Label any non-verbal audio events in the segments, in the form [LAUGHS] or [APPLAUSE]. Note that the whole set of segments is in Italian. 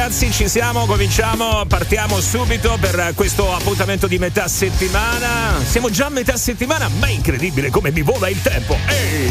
Ragazzi, ci siamo, cominciamo, partiamo subito per questo appuntamento di metà settimana. Siamo già a metà settimana, ma è incredibile come mi vola il tempo. Ehi!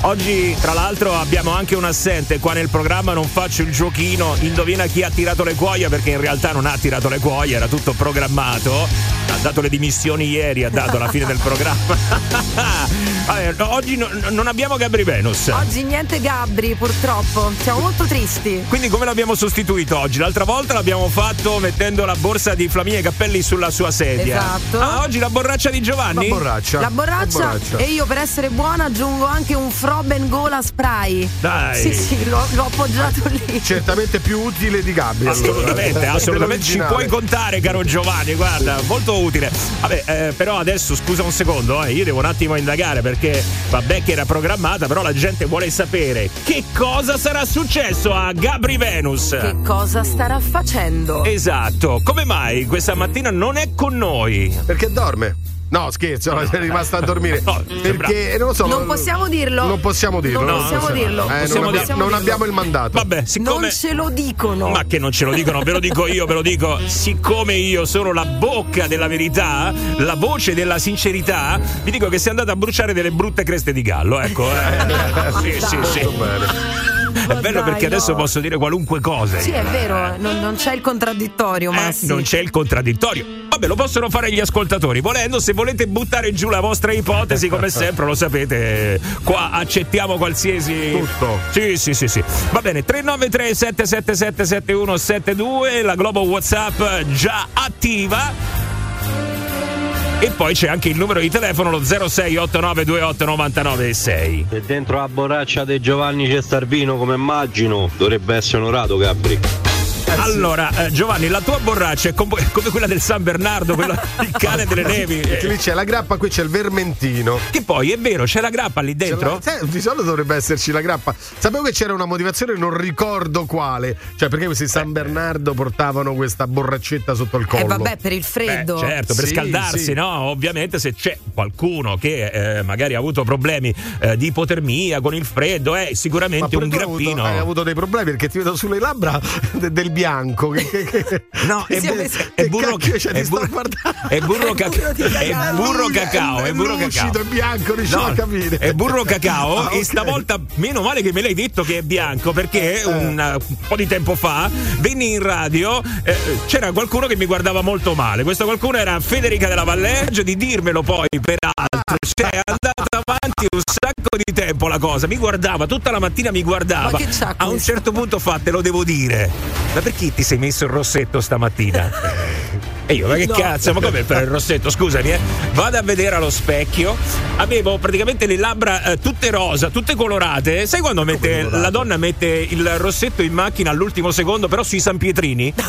Oggi, tra l'altro, abbiamo anche un assente qua nel programma. Non faccio il giochino. Indovina chi ha tirato le cuoia, perché in realtà non ha tirato le cuoia, era tutto programmato. Ha dato le dimissioni ieri, ha dato alla fine del programma. [LAUGHS] Vabbè, oggi no, non abbiamo Gabri Venus. Oggi niente Gabri, purtroppo. Siamo molto tristi. Quindi, come l'abbiamo sostituito oggi? L'altra volta l'abbiamo fatto mettendo la borsa di Flaminia Cappelli sulla sua sedia. Esatto. Ah, oggi la borraccia di Giovanni? La borraccia. La borraccia, La borraccia. e io per essere buona aggiungo anche un Froben Gola Spray. Dai. Sì, sì, l'ho, l'ho appoggiato lì. Certamente più utile di Gabri. Assolutamente, allora. assolutamente [LAUGHS] ci puoi contare, caro Giovanni. Guarda, molto utile. Vabbè, eh, però adesso scusa un secondo, eh, io devo un attimo indagare perché vabbè che era programmata, però la gente vuole sapere che cosa sarà successo a Gabri Venus. Che cosa starà facendo? Esatto, come mai questa mattina non è con noi? Perché dorme. No, scherzo, no, [LAUGHS] è rimasta a dormire. No, perché non lo so. Non possiamo dirlo. Non possiamo dirlo. Non no, possiamo dirlo. Eh, Possiamo non, abbia- dirlo. non abbiamo il mandato. Vabbè, siccome Non ce lo dicono. Ma che non ce lo dicono, ve lo dico io, ve lo dico. Siccome io sono la bocca della verità, la voce della sincerità, vi dico che si è andata a bruciare delle brutte creste di gallo. Ecco, eh. sì, sì, sì. Molto bene. È bello dai, perché adesso no. posso dire qualunque cosa. Sì, è vero, non, non c'è il contraddittorio, Eh, Massi. non c'è il contraddittorio. Vabbè, lo possono fare gli ascoltatori. Volendo, se volete buttare giù la vostra ipotesi, come sempre, lo sapete, qua accettiamo qualsiasi. Tutto. Sì, sì, sì, sì. Va bene, 393 777 7172, la Globo WhatsApp già attiva. E poi c'è anche il numero di telefono, lo 0689289996. E dentro la borraccia di Giovanni c'è Starvino, come immagino, dovrebbe essere onorato Gabri. Allora, eh, Giovanni, la tua borraccia è com- come quella del San Bernardo, quella [LAUGHS] il cane delle nevi. Perché eh, lì c'è la grappa, qui c'è il vermentino. Che poi è vero, c'è la grappa lì dentro? la- sai, di solito dovrebbe esserci la grappa. Sapevo che c'era una motivazione, non ricordo quale. Cioè, perché questi San Bernardo portavano questa borraccetta sotto il collo? Eh vabbè, per il Beh, freddo. certo, per Sì, scaldarsi, sì. no? Ovviamente se c'è qualcuno che eh, magari ha avuto problemi eh, di ipotermia con il freddo, è sicuramente un hai avuto- grappino. hai avuto dei problemi perché ti vedo sulle labbra [LAUGHS] de- del bianco. Che, che- che- No, [LAUGHS] è, bu- è burro, cacchio, cioè, è burro- guardando. è burro cacao. È burro cacao, è burro cacao. è bianco, riuscivo a capire. È burro cacao Ah, e ok. stavolta meno male che me l'hai detto che è bianco perché un, uh, un po' di tempo fa venni in radio eh, c'era qualcuno che mi guardava molto male questo qualcuno era Federica della Valleggio di dirmelo poi peraltro cioè è andata avanti un di tempo la cosa mi guardava tutta la mattina mi guardava. Ma che c'ha a un certo punto fa te lo devo dire ma perché ti sei messo il rossetto stamattina? [LAUGHS] E io, ma che No. cazzo, ma come per il rossetto? Scusami, eh. Vado a vedere allo specchio. Avevo praticamente le labbra eh, tutte rosa, tutte colorate. Sai quando mette, la donna mette il rossetto in macchina all'ultimo secondo, però sui San Pietrini? [LAUGHS]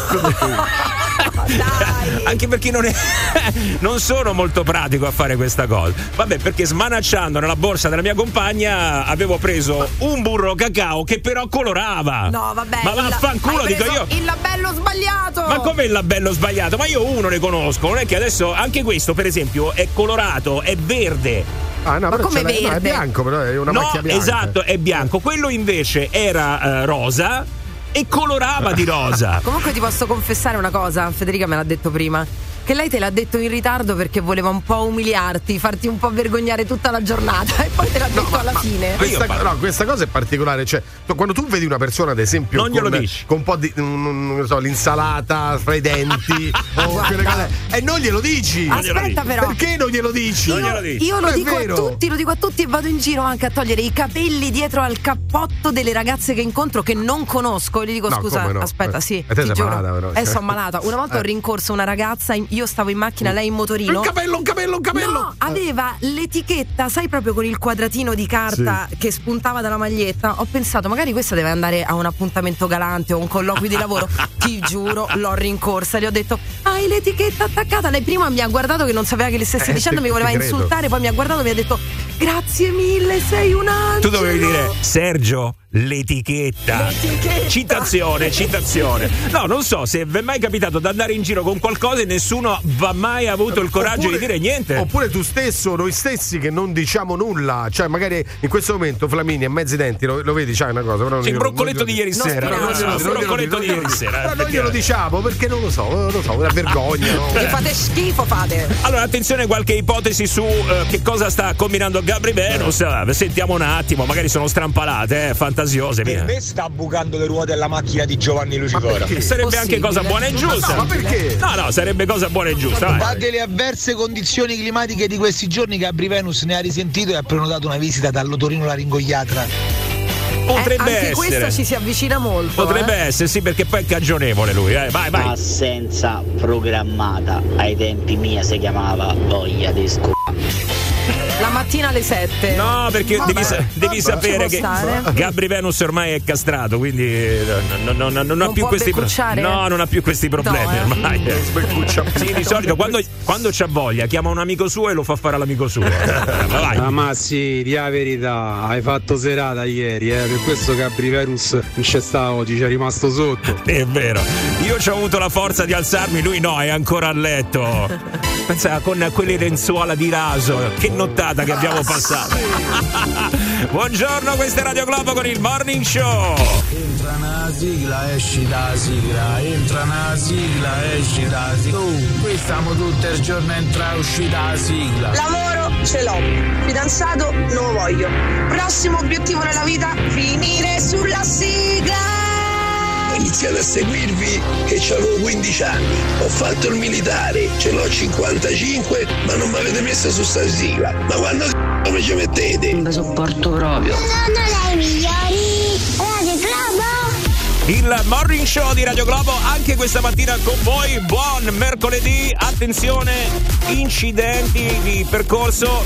Dai. Anche perché non, è, [LAUGHS] non sono molto pratico a fare questa cosa. Vabbè, perché smanacciando nella borsa della mia compagna avevo preso un burro cacao che però colorava. No, vabbè. Ma vaffanculo, dico io. Il labello sbagliato. Ma come il labello sbagliato? Ma io uno ne conosco, non è che adesso anche questo, per esempio, è colorato, è verde. Ah, no, Ma però come la- no, è verde? bianco, però è una no, macchia bianca. esatto, è bianco. Quello invece era eh, rosa e colorava di rosa. [LAUGHS] Comunque ti posso confessare una cosa, Federica me l'ha detto prima. Che lei te l'ha detto in ritardo perché voleva un po' umiliarti, farti un po' vergognare tutta la giornata [LAUGHS] e poi te l'ha detto alla fine. Ma io Questa, no, questa cosa è particolare. Cioè, quando tu vedi una persona, ad esempio, Non glielo con, dici. con un po' di non so, l'insalata fra i denti [LAUGHS] o quelle cose, e non glielo dici. Aspetta però. Perché non glielo dici? Non glielo dici. Io lo dico vero. a tutti, lo dico a tutti e vado in giro anche a togliere i capelli dietro al cappotto delle ragazze che incontro che non conosco e gli dico No, scusa, no? aspetta, Eh, sì, ti giuro. malata, però. Eh, sono malata. Una volta ho Eh. rincorso una ragazza, in- io stavo in macchina, lei in motorino. Un capello, un capello, un capello. No, aveva l'etichetta, sai proprio con il quadratino di carta che spuntava dalla maglietta. Ho pensato, magari questa deve andare a un appuntamento galante o un colloquio di lavoro. [LAUGHS] Ti giuro, l'ho rincorsa, le ho detto: Hai l'etichetta attaccata. Lei prima mi ha guardato che non sapeva che le stessi Eh, dicendo, mi voleva insultare, poi mi ha guardato e mi ha detto: Grazie mille, sei un angelo. Tu dovevi dire Sergio, l'etichetta. L'etichetta. Citazione, citazione. No, non so se vi è mai capitato di andare in giro con qualcosa e nessuno va mai avuto il coraggio Oppure- di dire niente. Oppure tu stesso, noi stessi che non diciamo nulla. Cioè, magari in questo momento Flamini a mezzi denti lo, lo vedi, c'hai una cosa. Però Sì, il broccoletto di ieri sera. il glielo- broccoletto di ieri sera. Però non glielo diciamo perché non lo so, non lo so, una vergogna. no? Fate schifo, fate. Allora, attenzione, qualche ipotesi su eh, che cosa sta combinando Gabri Venus. Eh, Sentiamo un attimo, magari sono strampalate, eh, fantasiose. Per me sta bucando le ruote alla macchina di Giovanni Lucifora. Sarebbe anche cosa buona e giusta. No, ma perché? No, no, sarebbe cosa buona e giusta. vai. Date le avverse condizioni climatiche di questi giorni, Gabri Venus ne ha risentito e ha prenotato una visita dall'otorino laringoiatra. Potrebbe Eh, anche essere. questa ci si avvicina molto. Potrebbe eh. essere, sì, perché poi è cagionevole lui. Eh. Vai, vai. Assenza programmata. Ai tempi mia si chiamava voglia di scu... La mattina alle 7. No, perché Vabbè, devi, sa- devi vabbè, sapere ci che stare. Gabri Venus ormai è castrato, quindi eh, non, non- non- non ha Non più questi problemi. No, non ha più questi problemi No, eh. ormai. Sì, di solito quando, quando c'ha voglia chiama un amico suo e lo fa fare all'amico suo. [LAUGHS] Vai. Ah, ma sì, di la verità, hai fatto serata ieri, eh, per questo Gabri Verus non c'è stato oggi, ci è rimasto sotto. È vero, io ho avuto la forza di alzarmi, lui no, è ancora a letto. [LAUGHS] Pensa con quelle lenzuola di raso, che nottata che abbiamo passato. [LAUGHS] Buongiorno, questa è Radio Globo con il Morning Show. Entra una sigla, esci da sigla, entra una sigla, esci da sigla. Oh, qui stiamo tutto il giorno entra e uscita la sigla. Lavoro ce l'ho, fidanzato non lo voglio. Prossimo obiettivo nella vita, finire sulla sigla. Ho iniziato a seguirvi che avevo 15 anni, ho fatto il militare, ce l'ho 55, ma non mi avete messo su sta sigla. Ma quando c***o mi ci mettete? Non sopporto proprio. Sono dei migliori. Radio Globo. Il Morning Show di Radio Globo anche questa mattina con voi. Buon mercoledì. Attenzione, incidenti di percorso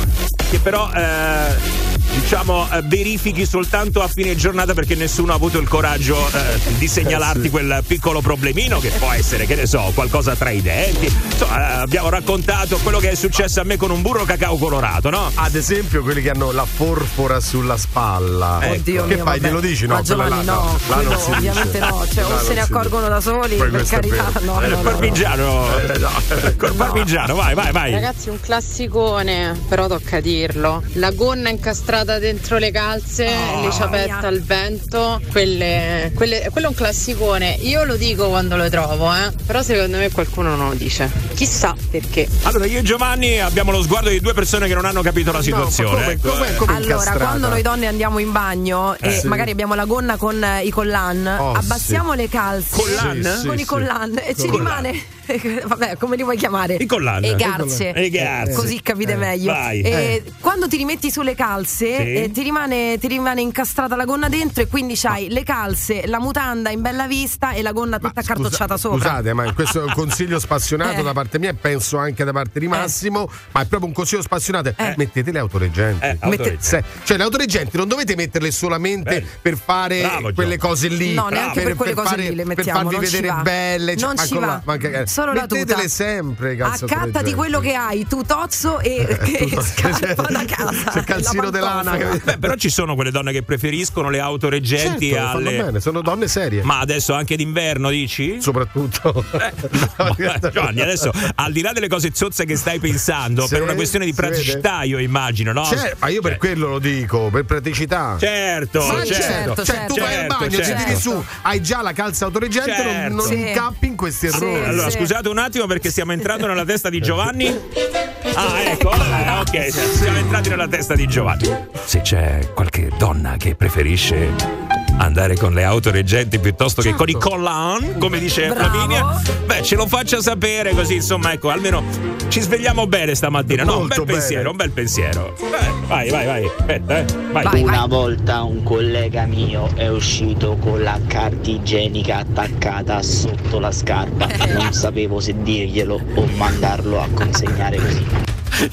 che però eh, diciamo eh, verifichi soltanto a fine giornata perché nessuno ha avuto il coraggio eh, di segnalarti quel piccolo problemino che può essere, che ne so, qualcosa tra i denti. Insomma, eh, abbiamo raccontato quello che è successo a me con un burro cacao colorato, no? Ad esempio, quelli che hanno la porpora sulla spalla. Ecco. Oddio che mio, fai? vabbè. Glielo dici? No, Ma Giovanni, là, no, là si dice. ovviamente no. Cioè, Là o se ne accorgono da soli, Poi per carità. No, Eh, no, no, no. parmigiano, Eh, no. [LAUGHS] col parmigiano, vai, vai, vai. Ragazzi, un classicone, però tocca dirlo. La gonna incastrata dentro le calze, le ciabatte mia. al vento, quelle, quelle- quello è un classicone. Io lo dico quando lo trovo, eh. Però secondo me qualcuno non lo dice. Chissà perché. Allora, io e Giovanni abbiamo lo sguardo di due persone che non hanno capito la situazione. come- ecco, come- eh. come Allora, incastrata? quando noi donne andiamo in bagno e sì. magari abbiamo la gonna con eh, i collan, Oh, abbassiamo le calze Collan? Sì, con sì, i collan e ci Collan. rimane [LAUGHS] vabbè, come li vuoi chiamare? I collan. E garze. E garze. Così capite meglio. vai. E Quando ti rimetti sulle calze, Sì. eh, ti, rimane, ti rimane incastrata la gonna dentro e quindi c'hai le calze, la mutanda in bella vista e la gonna tutta scusa- accartocciata sopra. Scusate, ma questo è [LAUGHS] un consiglio spassionato Eh. da parte mia e penso anche da parte di Massimo, ma è proprio un consiglio spassionato. Eh. Mettete le autoreggenti. Eh, autorizza. Se- cioè, le autoreggenti non dovete metterle solamente Bene. per fare Bravo, Gio. quelle cose lì. No, neanche per quelle cose fare- lì le Per mettiamo, farvi non ci vedere belle. cioè, Non ma ci va. ma anche- Solo la Mettetele tuta. sempre, calze Accattati autoreggenti. quello che hai, tu tozzo e [LAUGHS] che scarpa da casa. C'è il calzino La di lana. pantofola. che- Beh, però ci sono quelle donne che preferiscono le autoreggenti Certo, fanno alle. bene, sono donne serie. Ma adesso anche d'inverno dici? Soprattutto. [LAUGHS] [LAUGHS] Giovanni, adesso al di là delle cose zozze che stai pensando, Sì, per una questione di praticità, io immagino, no? Cioè, ma io per Eh, quello lo dico, per praticità. Certo, Sì, certo. certo, Cioè, tu vai al certo, bagno, certo. ti tiri su, hai già la calza autoreggente, non- Certo. non, Sì. incappi in questi Sì, errori. Allora, sì. Scusate un attimo perché stiamo entrando nella testa di Giovanni. Ah, ecco, eh, ok, siamo entrati nella testa di Giovanni. Se c'è qualche donna che preferisce andare con le autoreggenti piuttosto che con i collan, come dice Bravo. Flaminia, beh, ce lo faccia sapere così, insomma, ecco, almeno ci svegliamo bene stamattina. No, un bel bene. pensiero, un bel pensiero. Eh, vai, vai, vai, aspetta, eh. Vai. Vai. Una volta un collega mio è uscito con la carta igienica attaccata sotto la scarpa. Non sapevo se dirglielo o mandarlo a consegnare così.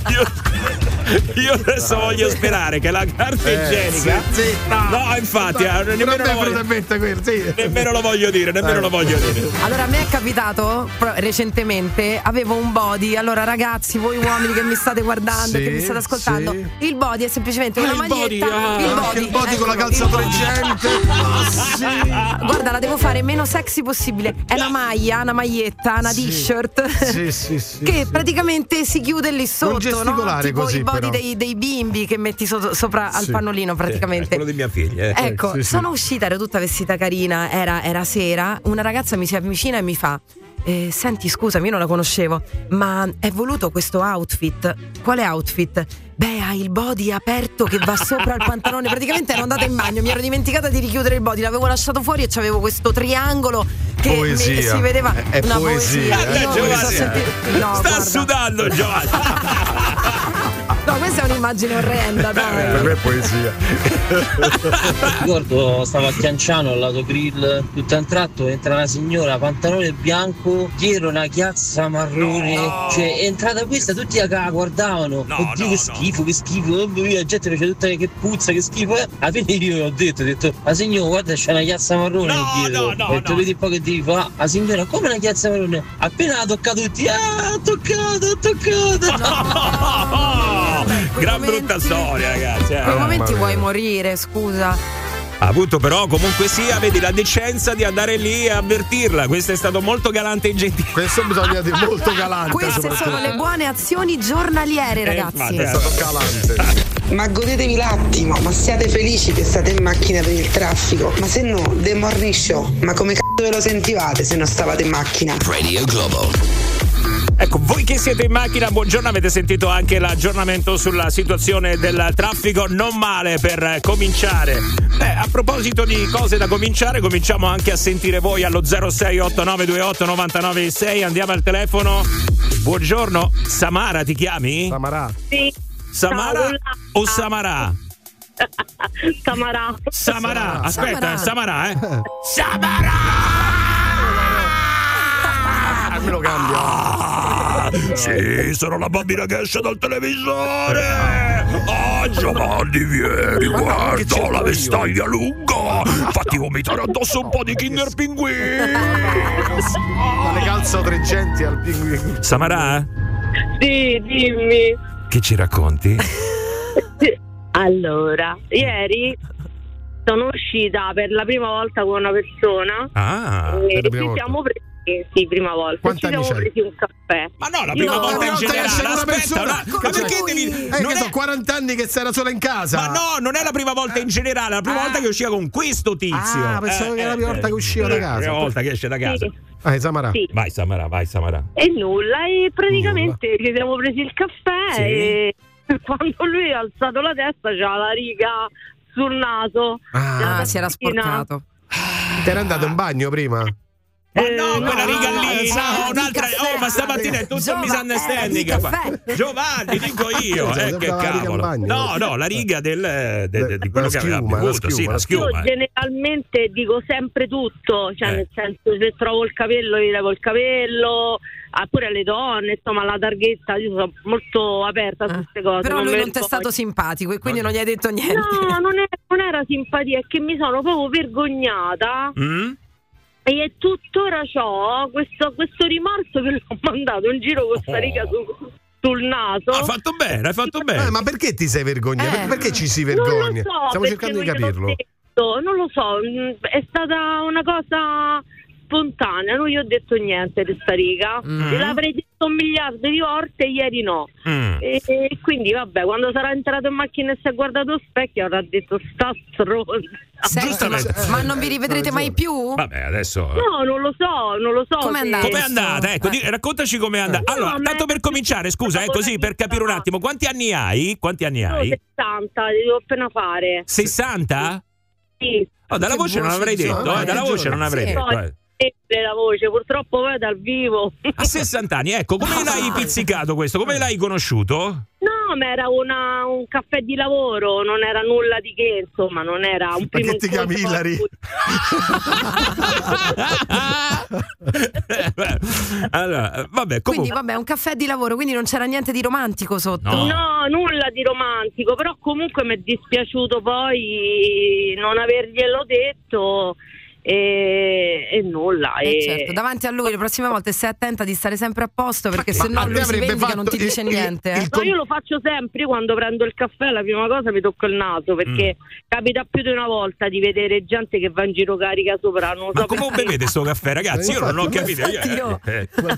Io- [LAUGHS] Io adesso voglio sperare che la carta Eh, igienica. sì, sì, no. no, infatti, eh, nemmeno, lo voglio, quello, sì. nemmeno lo voglio dire, nemmeno Eh. lo voglio dire. Allora, a me è capitato recentemente, avevo un body. Allora, ragazzi, voi uomini che mi state guardando, Sì, che mi state ascoltando, sì. il body è semplicemente una il body, maglietta. ah. il Anche body, il body con la eccolo, calza body. torgente. Ah, sì. [LAUGHS] Guarda, la devo fare meno sexy possibile. È una maglia, una maglietta, una Sì. t-shirt. Sì, sì, sì, [LAUGHS] che sì. praticamente si chiude lì sotto, no? gesticolare Tipo così, i body però. dei, dei bimbi che metti sotto- sopra al Sì. pannolino praticamente. quello di mia figlia. eh. Ecco, sì, sì. sono uscita, ero tutta vestita carina, era, era sera, una ragazza mi si avvicina e mi fa. eh, senti, scusami, io non la conoscevo, ma è voluto questo outfit? Quale outfit? Beh, hai il body aperto che va sopra il pantalone. Praticamente ero andata in bagno, mi ero dimenticata di richiudere il body, l'avevo lasciato fuori e c'avevo questo triangolo che Poesia. si vedeva. È- è una poesia, poesia. eh, Io Giovanni, mi sono sentita- no, Sta guarda. sudando Giovanni. [LAUGHS] No, questa è un'immagine orrenda, Per dai. me è poesia. Ricordo stavo a Chianciano al lato grill, tutto a un tratto entra una signora, pantalone bianco, dietro una chiazza marrone, cioè è entrata questa, tutti la guardavano, No, oddio no, che no. schifo, che schifo, oh, mia, la gente faceva tutta che puzza, che schifo, eh. alla fine io ho detto, ho detto, la signora guarda c'è una chiazza marrone No, dietro, no, no, ho detto no. vedi un po' che devi fare, la signora come una chiazza marrone, appena l'ha toccato tutti, ah, ho toccato, ho toccato. [LAUGHS] [LAUGHS] Gran momenti- brutta storia, ragazzi. eh. In quei momenti vuoi morire, scusa. Ha avuto però comunque sia, vedi, la decenza di andare lì e avvertirla. Questo è stato molto galante e gentile. Questo bisogna dire molto galante. Queste sono le buone azioni giornaliere, ragazzi. infatti, È stato galante. [LAUGHS] Ma godetevi l'attimo, ma siate felici che state in macchina per il traffico. Ma se no, The Morning Show, ma come c***o ve lo sentivate se non stavate in macchina? Radio Globo. Ecco, voi che siete in macchina, buongiorno, avete sentito anche l'aggiornamento sulla situazione del traffico, non male per eh, cominciare. Beh, a proposito di cose da cominciare, cominciamo anche a sentire voi allo 068928 996, andiamo al telefono. Buongiorno, Samara ti chiami? Samarà. Sì. Samara Ciao, o Samara? [LAUGHS] Samarà. Samara, aspetta, Samara, eh. [LAUGHS] Samara! Me lo cambia. Ah, sì, sono la bambina che esce dal televisore. Ah, Giovanni, vieni, Ma guarda la io? vestaglia lunga. [LAUGHS] Fatti vomitare addosso un po' di Kinder Pinguini. Dalle calze tregenti al pinguino. Samara, Sì, dimmi. che ci racconti? [LAUGHS] Allora, ieri sono uscita per la prima volta con una persona Ah, e ci volta. siamo presi, sì, prima volta, Quanti ci anni siamo presi un caffè. ma no, la prima No, volta in generale. Aspetta, persona. una- ma perché devi. Eh, non è- so, 40 anni che sei da sola in casa. Ma no, non è la prima volta in generale, è la prima Ah. volta che usciva con questo tizio. Ah, pensavo che era la prima volta che usciva da La casa. prima volta che esce da casa. Sì, Ah, Samarà. sì. Vai Samara, vai Samara. E nulla, e praticamente ci siamo presi il caffè Sì. e [LAUGHS] quando lui ha alzato la testa c'era la riga sul naso. Ah, Ah, si era sporcato. Ti era andato in bagno prima? Ma Eh, no, quella no, riga no, lì, no, no, un'altra. caffè. Oh, ma stamattina è tutto un Giova- misunderstanding. eh. Giovanni, dico io, eh, che cavolo. bagno. No, no, la riga del, de- de- di quello La che aveva schiuma, la bevuto, sì, la schiuma. Io eh. generalmente dico sempre tutto, cioè Eh. nel senso se trovo il capello gli levo il capello, ah, pure alle donne, insomma la targhetta, io sono molto aperta su queste cose. Eh. Però lui me non ti è stato simpatico e quindi non gli hai detto niente. No, non, è- non era simpatia, è che mi sono proprio vergognata Mm? E tuttora ho questo, questo rimorso che l'ho mandato in giro con sta Oh. riga su- sul naso. Hai fatto bene, hai fatto bene. Eh, ma perché ti sei vergognato? Eh. Perché ci si Non vergogna? lo so, Stiamo cercando di capirlo. non lo so, mm, è stata una cosa spontanea, non gli ho detto niente di sta riga, Mm. l'avrei detto un miliardo di volte, ieri no. Mm. E, e quindi vabbè, quando sarà entrato in macchina e si è guardato allo specchio avrà detto sta stronza. Senti, ma, ma non vi rivedrete mai più? Vabbè, adesso. No, non lo so, non lo so. Com'è andata? Com'è andata? Ecco, di- raccontaci com'è andata. No, Allora, ma tanto per cominciare, scusa, eh, così per capire un attimo, quanti anni hai? Quanti anni hai? 60, li devo appena fare. 60? Sì. Oh, dalla voce non avrei detto, eh, dalla voce non avrei detto. La voce, purtroppo poi dal vivo. A 60 anni, ecco, come [LAUGHS] l'hai pizzicato questo? Come l'hai conosciuto? No, ma era una- un caffè di lavoro, non era nulla di che, insomma, non era un primo che ti chiami Allora, vabbè, Quindi comunque. vabbè, un caffè di lavoro, quindi non c'era niente di romantico sotto. No. nulla di romantico, però comunque mi è dispiaciuto poi non averglielo detto e, e nulla. Eh, e- certo, davanti a lui le prossime volte stai attenta di stare sempre a posto perché se no lui si vendica non ti il- dice il- niente. eh. No, io lo faccio sempre io quando prendo il caffè, la prima cosa mi tocco il naso perché capita più di una volta di vedere gente che va in giro carica sopra. Non Ma so come bevete sto caffè, ragazzi? Io non ho capito. io- Eh, Ma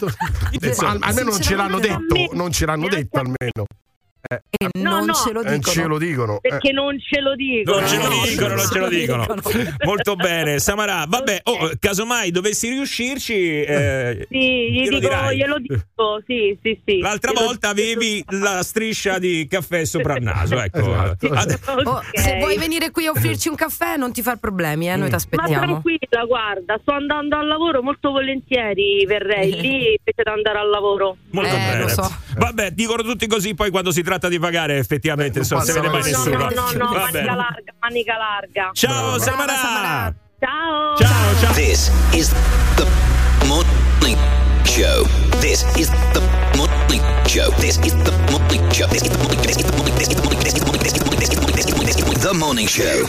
al- almeno non ce l'hanno detto, non ce l'hanno detto almeno. E No, non no. ce lo Eh, dicono. ce lo dicono. eh. Perché non ce lo dicono. Non ce lo No, dicono, non ce lo dicono. [LAUGHS] Molto bene, Samara. Vabbè, oh, casomai dovessi riuscirci, eh, Sì, gli glielo dico, dirai. glielo dico, sì, sì, sì. L'altra Glielo volta dico. avevi la striscia di caffè sopra il naso, ecco. Esatto. [LAUGHS] Oh. Se vuoi venire qui a offrirci un caffè, non ti far problemi, eh, noi ti Ma aspettiamo. tranquilla, guarda, sto andando al lavoro molto volentieri, verrei [LAUGHS] lì invece di andare al lavoro. Molto Eh, bene. lo so. Vabbè, dicono tutti così, poi quando si tratta di pagare, effettivamente, Non si passa vede mai mai No, nessuno. no, no, no, manica larga, manica larga. Ciao Samara! Samara. Ciao. Ciao, ciao. This is the morning show. This is the morning show. This is the morning the morning. Show.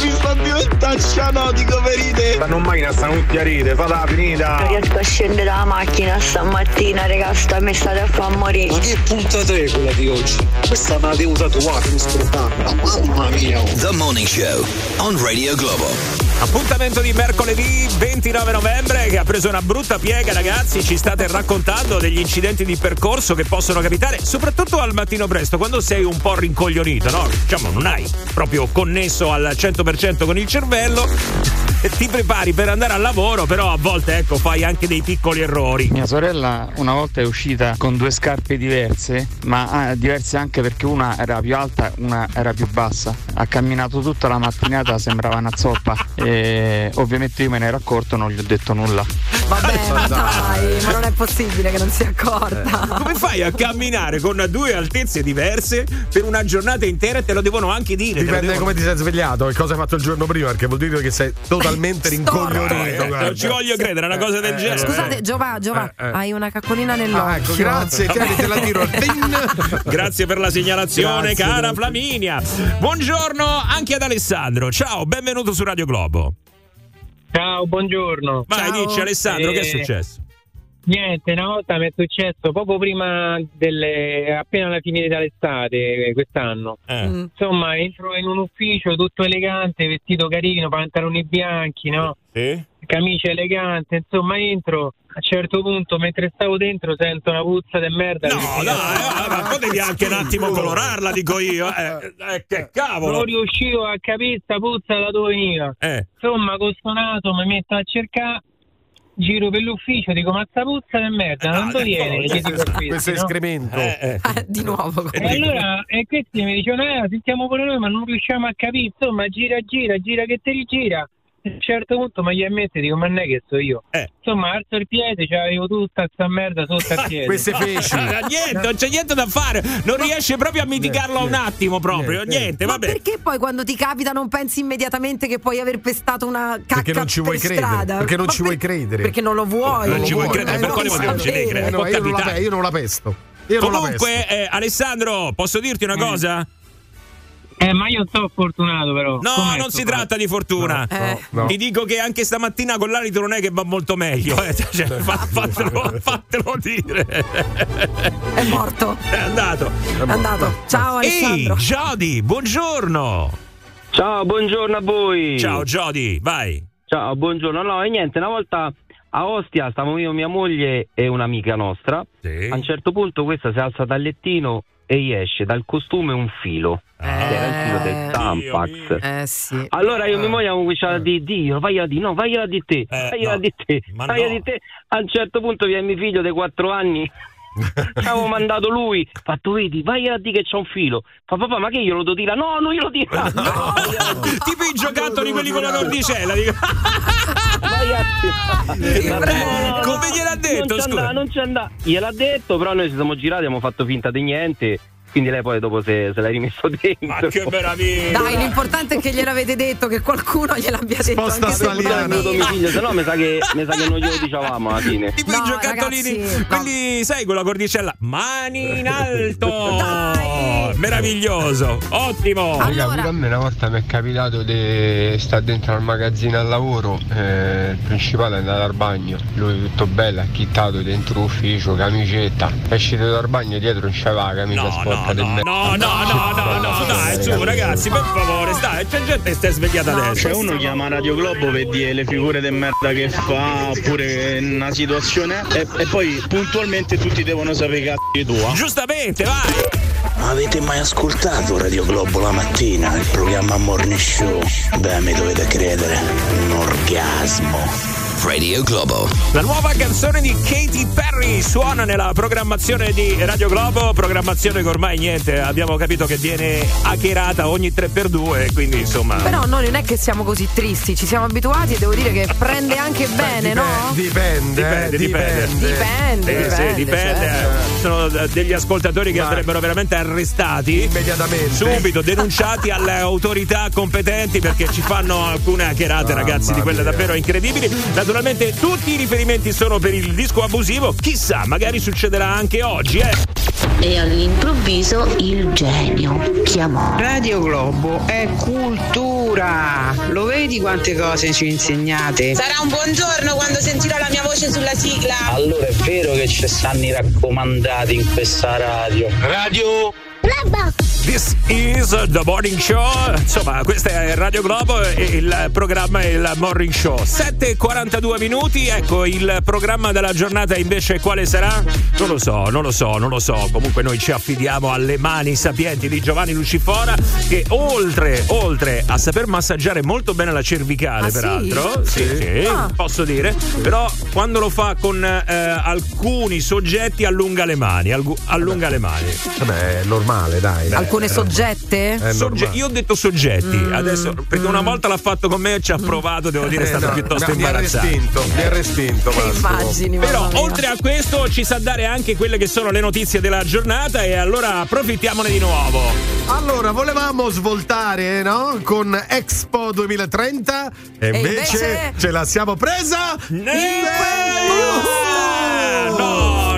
Mi sta diventando cianotico ferite. Stanno in macchina, stanno tutti a ride, falla finita. Non riesco a scendere dalla macchina stamattina, raga, sta mi state a far morire. Ma che puntata è quella di oggi? Questa è una tenuta tua, mi sfruttata. Mamma mia. The morning show on Radio Globo. Appuntamento di mercoledì 29 novembre che ha preso una brutta piega, ragazzi. Ci state raccontando degli incidenti di percorso che possono capitare, soprattutto al mattino presto, quando sei un po' rincoglionito, no? Diciamo, non hai proprio connesso al 100% con il cervello. E [LAUGHS] ti prepari per andare al lavoro, però a volte, ecco, fai anche dei piccoli errori. Mia sorella una volta è uscita con due scarpe diverse, ma ah, diverse anche perché una era più alta, una era più bassa. Ha camminato tutta la mattinata, sembrava una zoppa. E ovviamente io me ne ero accorto, non gli ho detto nulla. Vabbè, ma dai, ma non è possibile che non sia accorta. Come fai a camminare con due altezze diverse per una giornata intera e te lo devono anche dire? Dipende da devono- come ti sei svegliato e cosa hai fatto il giorno prima, perché vuol dire che sei totalmente rincoglionito. Eh, non ci voglio credere, è una cosa del Eh, genere. Scusate, Giova, Giova, Eh, eh. hai una caccolina nell'occhio. Ah, ecco, grazie, [LAUGHS] tieni, te la tiro. [LAUGHS] Grazie per la segnalazione, Grazie, cara grazie. Flaminia. Buongiorno anche ad Alessandro. Ciao, benvenuto su Radio Globo. Ciao, buongiorno. Vai, Ciao. dici Alessandro, che è Eh, successo? Niente, una volta mi è successo poco prima delle appena alla fine dell'estate eh, quest'anno. Eh. Mm. Insomma, entro in un ufficio tutto elegante, vestito carino, pantaloni bianchi, no? Sì? Camicia elegante, insomma, entro. A un certo punto, mentre stavo dentro, sento una puzza di merda. No, dai, eh, ma potevi anche un attimo colorarla, dico io. Eh, eh, che cavolo. Non riuscivo a capire sta puzza da dove veniva. Eh. Insomma, costonato, mi metto a cercare, giro per l'ufficio, dico, ma sta puzza di merda, da dove viene? Gli dico a questi, Questo è no? escremento. Eh, eh. Eh, di nuovo. [LAUGHS] E allora, e questi mi dicono, eh, sentiamo pure noi, ma non riusciamo a capire, insomma, gira, gira, gira che te rigira. A un certo punto mi gli ammette, dico, ma non è che so io. Eh. Insomma, alzo il piede, c'avevo tutta sta merda sotto al piede. Queste feci. [LAUGHS] Ah, niente, non c'è niente da fare. Non riesce proprio a mitigarlo un attimo proprio. niente. Niente, Ma vabbè. perché poi quando ti capita non pensi immediatamente che puoi aver pestato una cacca Perché non ci vuoi per credere, strada? perché non Ma ci vuoi credere. Perché non lo vuoi. Non ci vuoi credere, eh, per quale motivo non ci devi credere? Eh, io, non la, non pesto. Io non la pesto. Comunque, eh, Alessandro, posso dirti una cosa? Eh, ma io sono fortunato però. No, Com'è non si tratta di fortuna. No, Eh. no. Ti dico che anche stamattina con l'alito non è che va molto meglio. Eh. [LAUGHS] Cioè, fa- fatelo, fatelo dire. È morto. È andato. È andato. Ciao Ehi, Alessandro. Jody, buongiorno. Ciao, buongiorno a voi. Ciao Jody, vai. Ciao, buongiorno. No, e niente, una volta a Ostia stavo io, mia moglie e un'amica nostra. Sì. A un certo punto questa si alza dal lettino e gli esce dal costume un filo. Era il filo del Tampax. Eh sì. Allora io e mia moglie abbiamo cominciato a dire Dio, vai a di no, vai a di te, vai a no. di te, Ma vai a no. di te. A un certo punto viene mio figlio dei quattro anni. [LAUGHS] Avevo mandato lui, fatto vedi, vai a di che c'è un filo. Fa papà, ma che io lo devo dire? No, non glielo [LAUGHS] dire. tipo i giocattoli quelli con la nordicella. dico. Vai a di. Eh, come gliel'ha detto, Non ci non andà. Gliel'ha detto, però noi ci siamo girati, abbiamo fatto finta di niente quindi lei poi dopo se, se l'hai rimesso [LAUGHS] dentro. Ma che meraviglia! Dai, l'importante è che gliel'avete detto, che qualcuno gliel'abbia detto. Sposta anche se no mi sa che, mi sa che non glielo dicevamo alla fine. Tipo i giocattolini, quelli, sai, con la cordicella. Mani in alto! Meraviglioso, ottimo! Raga, pure a me una volta mi è capitato di stare dentro al magazzino al lavoro, eh, il principale è andato al bagno, lui tutto bello, acchittato dentro l'ufficio, camicetta, è uscito dal bagno dietro non c'aveva la camicia sporca me. No, no, no, no, no, dai, su, ragazzi, per favore, dai, c'è gente che sta svegliata adesso. Cioè uno chiama Radio Globo per dire le figure di merda che fa oppure una situazione e, e poi puntualmente tutti devono sapere che cazzo tua. Giustamente, vai! Avete mai ascoltato Radio Globo la mattina, il programma Morning Show? Beh, mi dovete credere, un orgasmo. Radio Globo. La nuova canzone di Katy Perry suona nella programmazione di Radio Globo, programmazione che ormai niente, abbiamo capito che viene hackerata ogni 3x2, quindi insomma... Però noi non è che siamo così tristi, ci siamo abituati e devo dire che prende anche bene, no? Dipende, Dipende, eh, dipende. Dipende, Eh, sì, dipende, dipende. certo. Ci Sono eh, degli ascoltatori che Ma- andrebbero veramente arrestati immediatamente subito denunciati alle autorità competenti perché ci fanno alcune hackerate, ragazzi, di quelle mia. davvero incredibili. Naturalmente tutti i riferimenti sono per il disco abusivo. Chissà, magari succederà anche oggi, eh. E all'improvviso il genio chiamò. Radio Globo è cultura. Lo vedi quante cose ci insegnate? Sarà un buongiorno quando sentirò la mia voce sulla sigla. Allora è vero che ci stanno i raccomandati in questa radio. Radio This is the morning show. Insomma, questa è Radio Globo e il programma è il morning show. 7.42 minuti. Ecco, il programma della giornata invece quale sarà? Non lo so, non lo so, non lo so. Comunque noi ci affidiamo alle mani sapienti di Giovanni Lucifora che oltre, oltre a saper massaggiare molto bene la cervicale, Ah, peraltro, sì, Sì. sì, Ah. posso dire, però quando lo fa con eh, alcuni soggetti allunga le mani, allunga le mani. Vabbè, è normale, dai. Alcune soggette? Sogge- normale. io ho detto soggetti Mm. adesso perché una volta l'ha fatto con me e ci ha provato devo dire è Eh, stato no, piuttosto mi- mi ha respinto, mi ha respinto. Che Massimo. immagini, però oltre a questo ci sa dare anche quelle che sono le notizie della giornata e allora approfittiamone di nuovo Allora, volevamo svoltare, no? Con Expo 2030 e E invece, invece- ce la siamo presa Ah,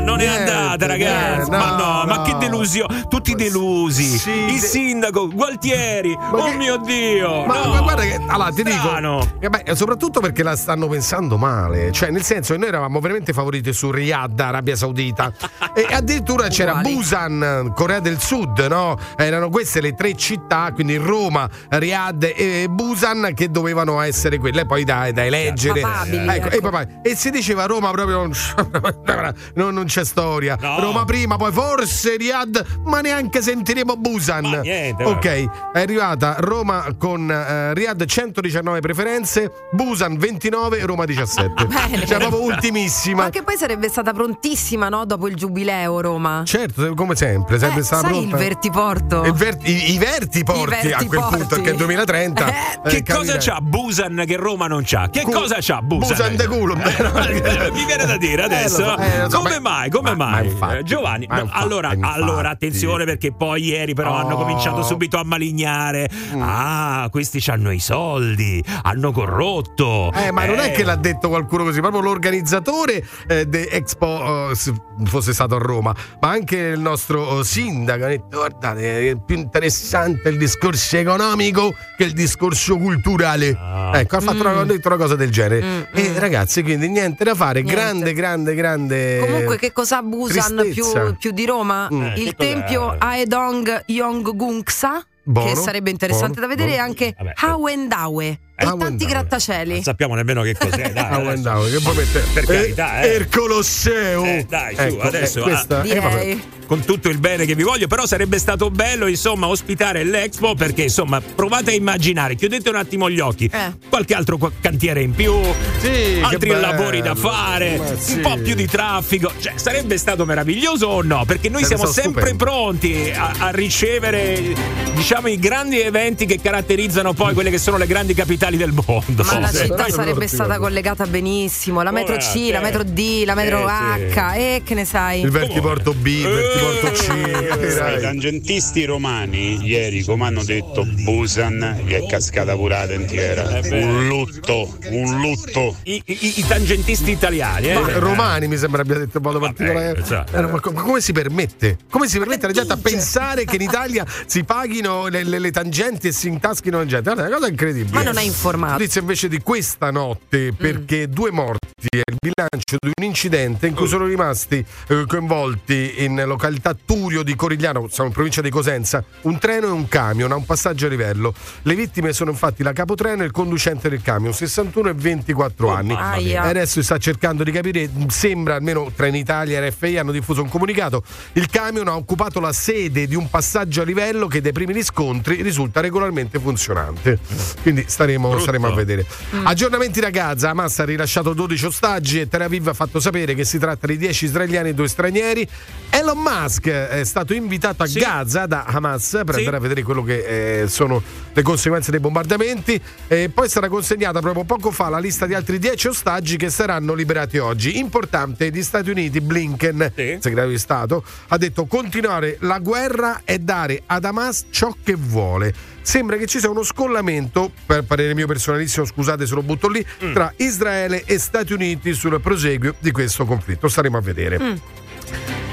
no non è Niente, andata ragazzi niente, ma no, no, ma che delusione tutti delusi Sì, il sindaco Gualtieri oh che- mio dio Ma, no. ma guarda che allora ti Strano. dico, eh beh, soprattutto perché la stanno pensando male, cioè nel senso che noi eravamo veramente favoriti su Riyadh, Arabia Saudita [LAUGHS] e addirittura c'era. Busan, Corea del Sud, no? Erano queste le tre città, quindi Roma, Riyadh e Busan che dovevano essere quelle poi da, da eleggere. Papabili, Ecco, ecco. E, papà- e si diceva Roma proprio [LAUGHS] non- non c'è storia. No. Roma prima, poi forse Riyadh, ma neanche sentiremo Busan. Ma niente, ok, è arrivata Roma con eh, Riyadh 119 preferenze, Busan 29, Roma 17. [LAUGHS] Bene. Cioè proprio ultimissima. Ma che poi sarebbe stata prontissima, no? Dopo il giubileo Roma. Certo, come sempre, sempre Eh, stata sai pronta. il vertiporto? Il ver- i, i vertiporti I a quel punto, perché è il 2030. [LAUGHS] Eh, eh, che cosa capirei. c'ha Busan che Roma non c'ha? Che Cu- cosa c'ha Busan? Busan de culo. [LAUGHS] Mi viene da dire adesso. Eh, lo so, eh, come beh, mai? Come ma- mai? ma infatti, Eh, Giovanni, ma no, infatti, allora, infatti. allora, attenzione perché poi ieri però hanno Oh. cominciato subito a malignare. Mm. Ah, questi hanno i soldi, hanno corrotto. Eh, ma non è che l'ha detto qualcuno così, proprio l'organizzatore eh, di Expo eh, se fosse stato a Roma, ma anche il nostro eh, sindaco ha detto guardate, è più interessante il discorso economico che il discorso culturale. Ah. Ecco, ha fatto una, ha detto una cosa del genere. Mm, e ragazzi, quindi niente da fare, Niente. grande, grande, grande. Comunque, che cosa Busan più, più di Roma? Mm. Eh, il tempio Aedong Yonggungsa, Buono, che sarebbe interessante buono, da vedere, e buono. anche Vabbè. Hawendawe e Hawendawe. tanti grattacieli. Non sappiamo nemmeno che cos'è. [LAUGHS] Dai, Ah, andavo, che mette Per carità, eh, eh. il Colosseo. Eh, dai, su, Ecco, adesso, eh, questa- ah, eh, Direi. vabbè. con tutto il bene che vi voglio, però sarebbe stato bello, insomma, ospitare l'Expo perché, insomma, provate a immaginare, chiudete un attimo gli occhi, Eh. qualche altro cantiere in più, Sì, altri lavori da fare, sì. un po' più di traffico, cioè sarebbe stato meraviglioso o no? Perché noi Sarebbe siamo sempre stupendo. pronti a, a ricevere, diciamo, i grandi eventi che caratterizzano poi quelle che sono le grandi capitali capitali del mondo. Ma la Sì. città sarebbe stata collegata benissimo, la metro C, la metro D, la metro Eh, sì. H, e che ne sai? Il vertiporto B, il vertiporto C. I capirai? tangentisti romani ieri, come hanno detto, Busan gli è cascata purata intera. Un lutto, un lutto. I, i- i tangentisti italiani, eh? Ma romani mi sembra abbia detto in modo particolare. Eh, ma co- come si permette? Come si permette alla gente a pensare che in Italia si paghino le, le- le tangenti e si intaschino la gente? Guarda, è una cosa incredibile. Ma non hai informato. Notizia invece di questa notte, perché due morti è il bilancio di un incidente in cui sono rimasti eh, coinvolti in località Turio di Corigliano, siamo in provincia di Cosenza, un treno e un camion a un passaggio a livello. Le vittime sono infatti la capotreno e il conducente del camion, 61 e 24 anni. Aia. Adesso si sta cercando di capire, sembra almeno Trenitalia e RFI hanno diffuso un comunicato, il camion ha occupato la sede di un passaggio a livello che dai primi riscontri risulta regolarmente funzionante. Quindi staremo, staremo a vedere. Aggiornamenti da Gaza, Hamas ha rilasciato 12 ostaggi e Tel Aviv ha fatto sapere che si tratta di 10 israeliani e 2 stranieri. Elon Musk è stato invitato a Gaza da Hamas per Sì. andare a vedere quello che eh, sono le conseguenze dei bombardamenti. E poi sarà consegnata proprio poco fa la lista di altri 10 ostaggi che saranno liberati oggi. Importante, gli Stati Uniti, Blinken, segretario di Stato, ha detto continuare la guerra e dare ad Hamas ciò che vuole. Sembra che ci sia uno scollamento, per parere mio personalissimo, scusate se lo butto lì, tra Israele e Stati Uniti sul proseguio di questo conflitto. Staremo a vedere.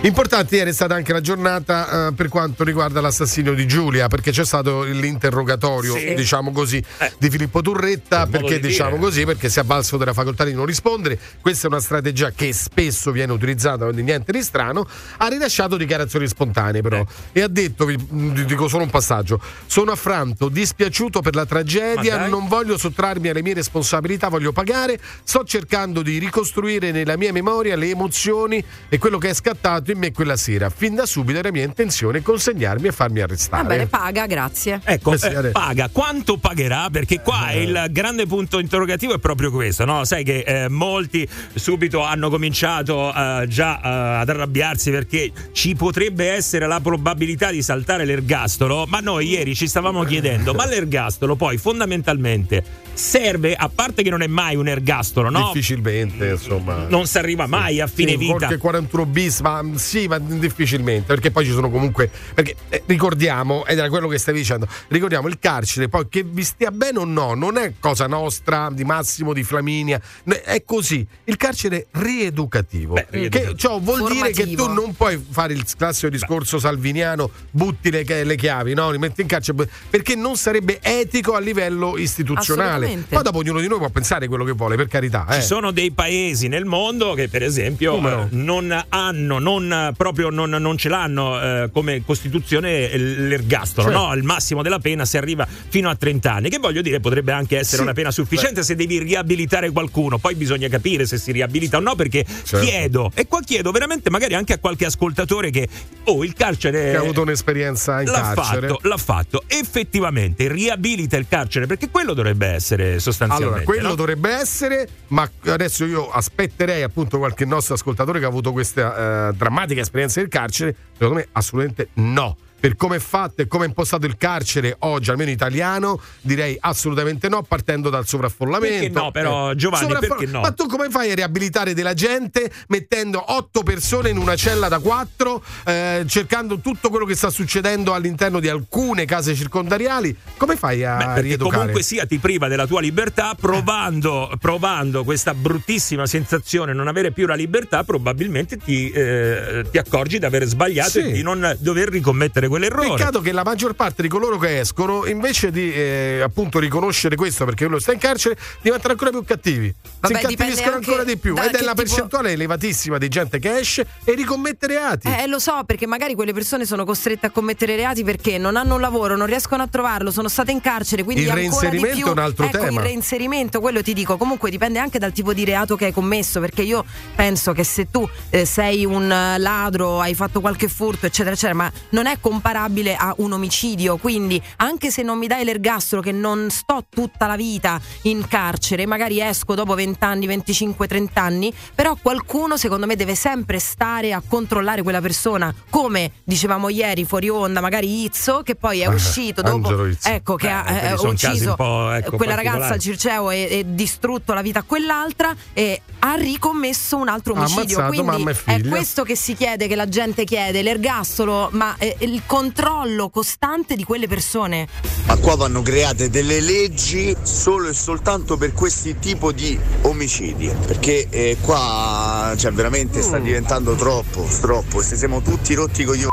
Importante ieri è stata anche la giornata eh, per quanto riguarda l'assassinio di Giulia, perché c'è stato l'interrogatorio, Sì. diciamo così, di Filippo Turretta, perché di diciamo così, perché si è avvalso della facoltà di non rispondere. Questa è una strategia che spesso viene utilizzata, quindi niente di strano. Ha rilasciato dichiarazioni spontanee, però, e ha detto: vi dico solo un passaggio. Sono affranto, dispiaciuto per la tragedia, non voglio sottrarmi alle mie responsabilità, voglio pagare. Sto cercando di ricostruire nella mia memoria le emozioni e quello che è scattato in me quella sera. Fin da subito era mia intenzione consegnarmi e farmi Va arrestare. bene, paga, grazie. Ecco, Eh eh, adesso. paga. Quanto pagherà? Perché qua il grande punto interrogativo è proprio questo, no? Sai che eh, molti subito hanno cominciato eh, già eh, ad arrabbiarsi perché ci potrebbe essere la probabilità di saltare l'ergastolo, ma noi ieri ci stavamo chiedendo, ma l'ergastolo poi fondamentalmente serve, a parte che non è mai un ergastolo, no? Difficilmente, insomma. Non si arriva mai a fine Sì, vita. Qualche 41 bis, ma mm, sì, ma difficilmente. Perché poi ci sono comunque. Perché eh, ricordiamo, ed era quello che stavi dicendo, ricordiamo il carcere, poi che vi stia bene o no, non è cosa nostra, di Massimo, di Flaminia, è così. Il carcere rieducativo. rieducativo. Che ciò vuol dire che Formativo. tu non puoi fare il classico discorso salviniano, butti le, le chiavi, no? Li metti in carcere, perché non sarebbe etico a livello istituzionale. Assolutamente. Poi dopo ognuno di noi può pensare quello che vuole, per carità. eh. Ci sono dei paesi nel mondo che, per esempio, no? eh, non hanno, non proprio non, non ce l'hanno eh, come costituzione eh, l'ergastolo, Certo. no? Il massimo della pena si arriva fino a 30 anni, che voglio dire potrebbe anche essere Sì. una pena sufficiente se devi riabilitare qualcuno. Poi bisogna capire se si riabilita o no, perché Certo. chiedo, e qua chiedo veramente magari anche a qualche ascoltatore che, oh, il carcere. Che ha avuto un'esperienza in L'ha carcere. fatto, l'ha fatto. Effettivamente riabilita il carcere perché quello dovrebbe essere sostanzialmente. Allora, quello no? dovrebbe essere, ma adesso io aspetterei appunto qualche nostro ascoltatore che ha avuto questa eh, drammatica esperienza del carcere. Secondo me, assolutamente no. Per come è fatto e come è impostato il carcere oggi, almeno italiano, direi assolutamente no, partendo dal sovraffollamento. Perché no, però, Giovanni, Sovraffoll- perché no? Ma tu come fai a riabilitare della gente mettendo otto persone in una cella da quattro, eh, cercando tutto quello che sta succedendo all'interno di alcune case circondariali? Come fai a Beh, rieducare? comunque sia ti priva della tua libertà, provando, provando questa bruttissima sensazione non avere più la libertà, probabilmente ti, eh, ti accorgi di aver sbagliato Sì. e di non dover ricommettere quell'errore. Peccato che la maggior parte di coloro che escono, invece di eh, appunto riconoscere questo perché uno sta in carcere, diventano ancora più cattivi. Vabbè, si incattiviscono ancora di più. Ed è la tipo- percentuale elevatissima di gente che esce e ricommette reati. Eh, lo so, perché magari quelle persone sono costrette a commettere reati perché non hanno un lavoro, non riescono a trovarlo, sono state in carcere, quindi Il ancora di reinserimento più. è un altro ecco, tema. Il reinserimento, quello ti dico, comunque dipende anche dal tipo di reato che hai commesso, perché io penso che se tu eh, sei un eh, ladro, hai fatto qualche furto, eccetera, eccetera, ma non è comunque comparabile a un omicidio, quindi anche se non mi dai l'ergastolo che non sto tutta la vita in carcere, magari esco dopo 20 anni, 25, 30 anni, però qualcuno secondo me deve sempre stare a controllare quella persona, come dicevamo ieri fuori onda, magari Izzo che poi è Ah, uscito dopo Izzo. ecco che Beh, ha eh, ucciso ecco, quella ragazza Circeo e, e distrutto la vita a quell'altra e ha ricommesso un altro omicidio. ammazzato Quindi è questo che si chiede, che la gente chiede, l'ergastolo, ma eh, il controllo costante di quelle persone. Ma qua vanno create delle leggi solo e soltanto per questi tipo di omicidi. Perché eh, qua cioè, veramente sta diventando troppo, troppo. Se siamo tutti rotti con gli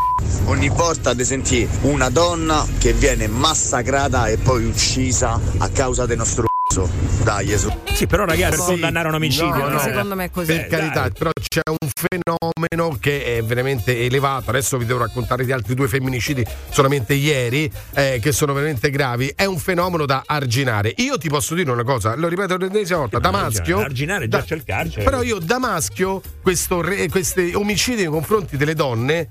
Ogni volta di sentire una donna che viene massacrata e poi uccisa a causa del nostro c***o. Dai, su. Sì, però ragazzi, per Sì. condannare un omicidio, No, no? Secondo me è così. Per carità, però c'è un fenomeno che è veramente elevato. Adesso vi devo raccontare di altri due femminicidi solamente ieri, eh, che sono veramente gravi. È un fenomeno da arginare. Io ti posso dire una cosa, lo ripeto l'ennesima volta: da maschio. Arginare già da- c'è il carcere. Però io da maschio, questo re- questi omicidi nei confronti delle donne.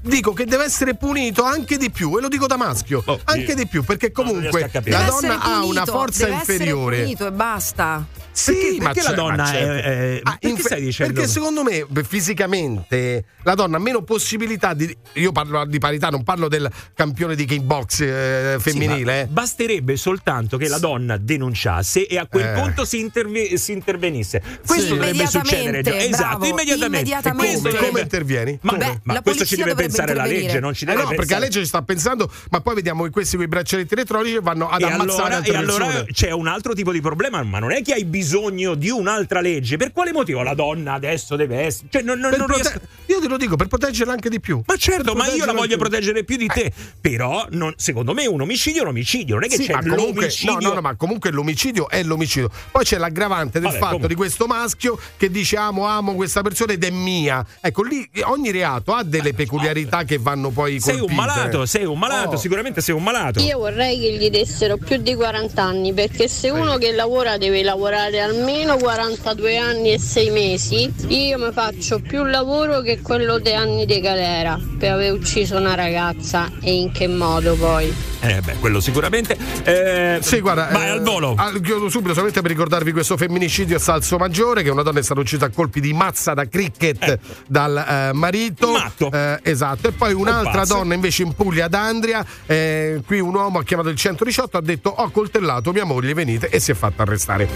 Dico che deve essere punito anche di più, e lo dico da maschio, anche di più, perché comunque la donna essere ha punito, una forza deve inferiore. Essere punito e basta. Sì, Perché- ma perché la donna ma certo. è- è- Ah, perché stai dicendo? Perché secondo me fisicamente la donna ha meno possibilità di. Io parlo di parità, non parlo del campione di kickbox eh, femminile. Sì, eh. Basterebbe soltanto che la donna denunciasse e a quel Eh. punto si, interve- si intervenisse. Questo Sì. dovrebbe succedere. già. Immediatamente, Esatto, bravo, immediatamente. immediatamente. Questo Come, dovrebbe- come intervieni? Ma, Beh, ma la questo ci deve pensare la legge, non ci Eh deve no, perché la pensare. legge ci sta pensando, ma poi vediamo che questi con i braccialetti elettronici vanno ad E ammazzare allora, altre e allora persone. c'è un altro tipo di problema, ma non è che hai bisogno di un'altra legge. Per quale motivo la donna adesso deve essere? Cioè, non, non- non prote- riesco- Io te lo dico, per proteggerla anche di più. Ma certo, ma io la voglio più. proteggere più di te. Però, non- secondo me, un omicidio è un omicidio. Non è che Sì, c'è ma comunque, l'omicidio. no, no, no, ma comunque l'omicidio è l'omicidio. Poi c'è l'aggravante del Vabbè, fatto comunque. di questo maschio che dice amo, amo questa persona ed è mia. Ecco, lì ogni reato ha delle peculiarità che vanno poi Sei un colpite. malato, sei un malato, Oh. sicuramente sei un malato. Io vorrei che gli dessero più di 40 anni perché se uno che lavora deve lavorare almeno 42 anni e 6 mesi, io mi faccio più lavoro che quello dei anni di galera per aver ucciso una ragazza e in che modo poi. Eh beh, quello sicuramente. Eh, Sì, guarda, vai eh, al volo. al- chiudo subito solamente per ricordarvi questo femminicidio a Salso Maggiore, che una donna è stata uccisa a colpi di mazza da cricket dal eh, marito. Eh, esatto. E poi un'altra donna invece in Puglia ad Andria. eh, qui un uomo ha chiamato il 118, ha detto ho coltellato mia moglie, venite, e si è fatta arrestare.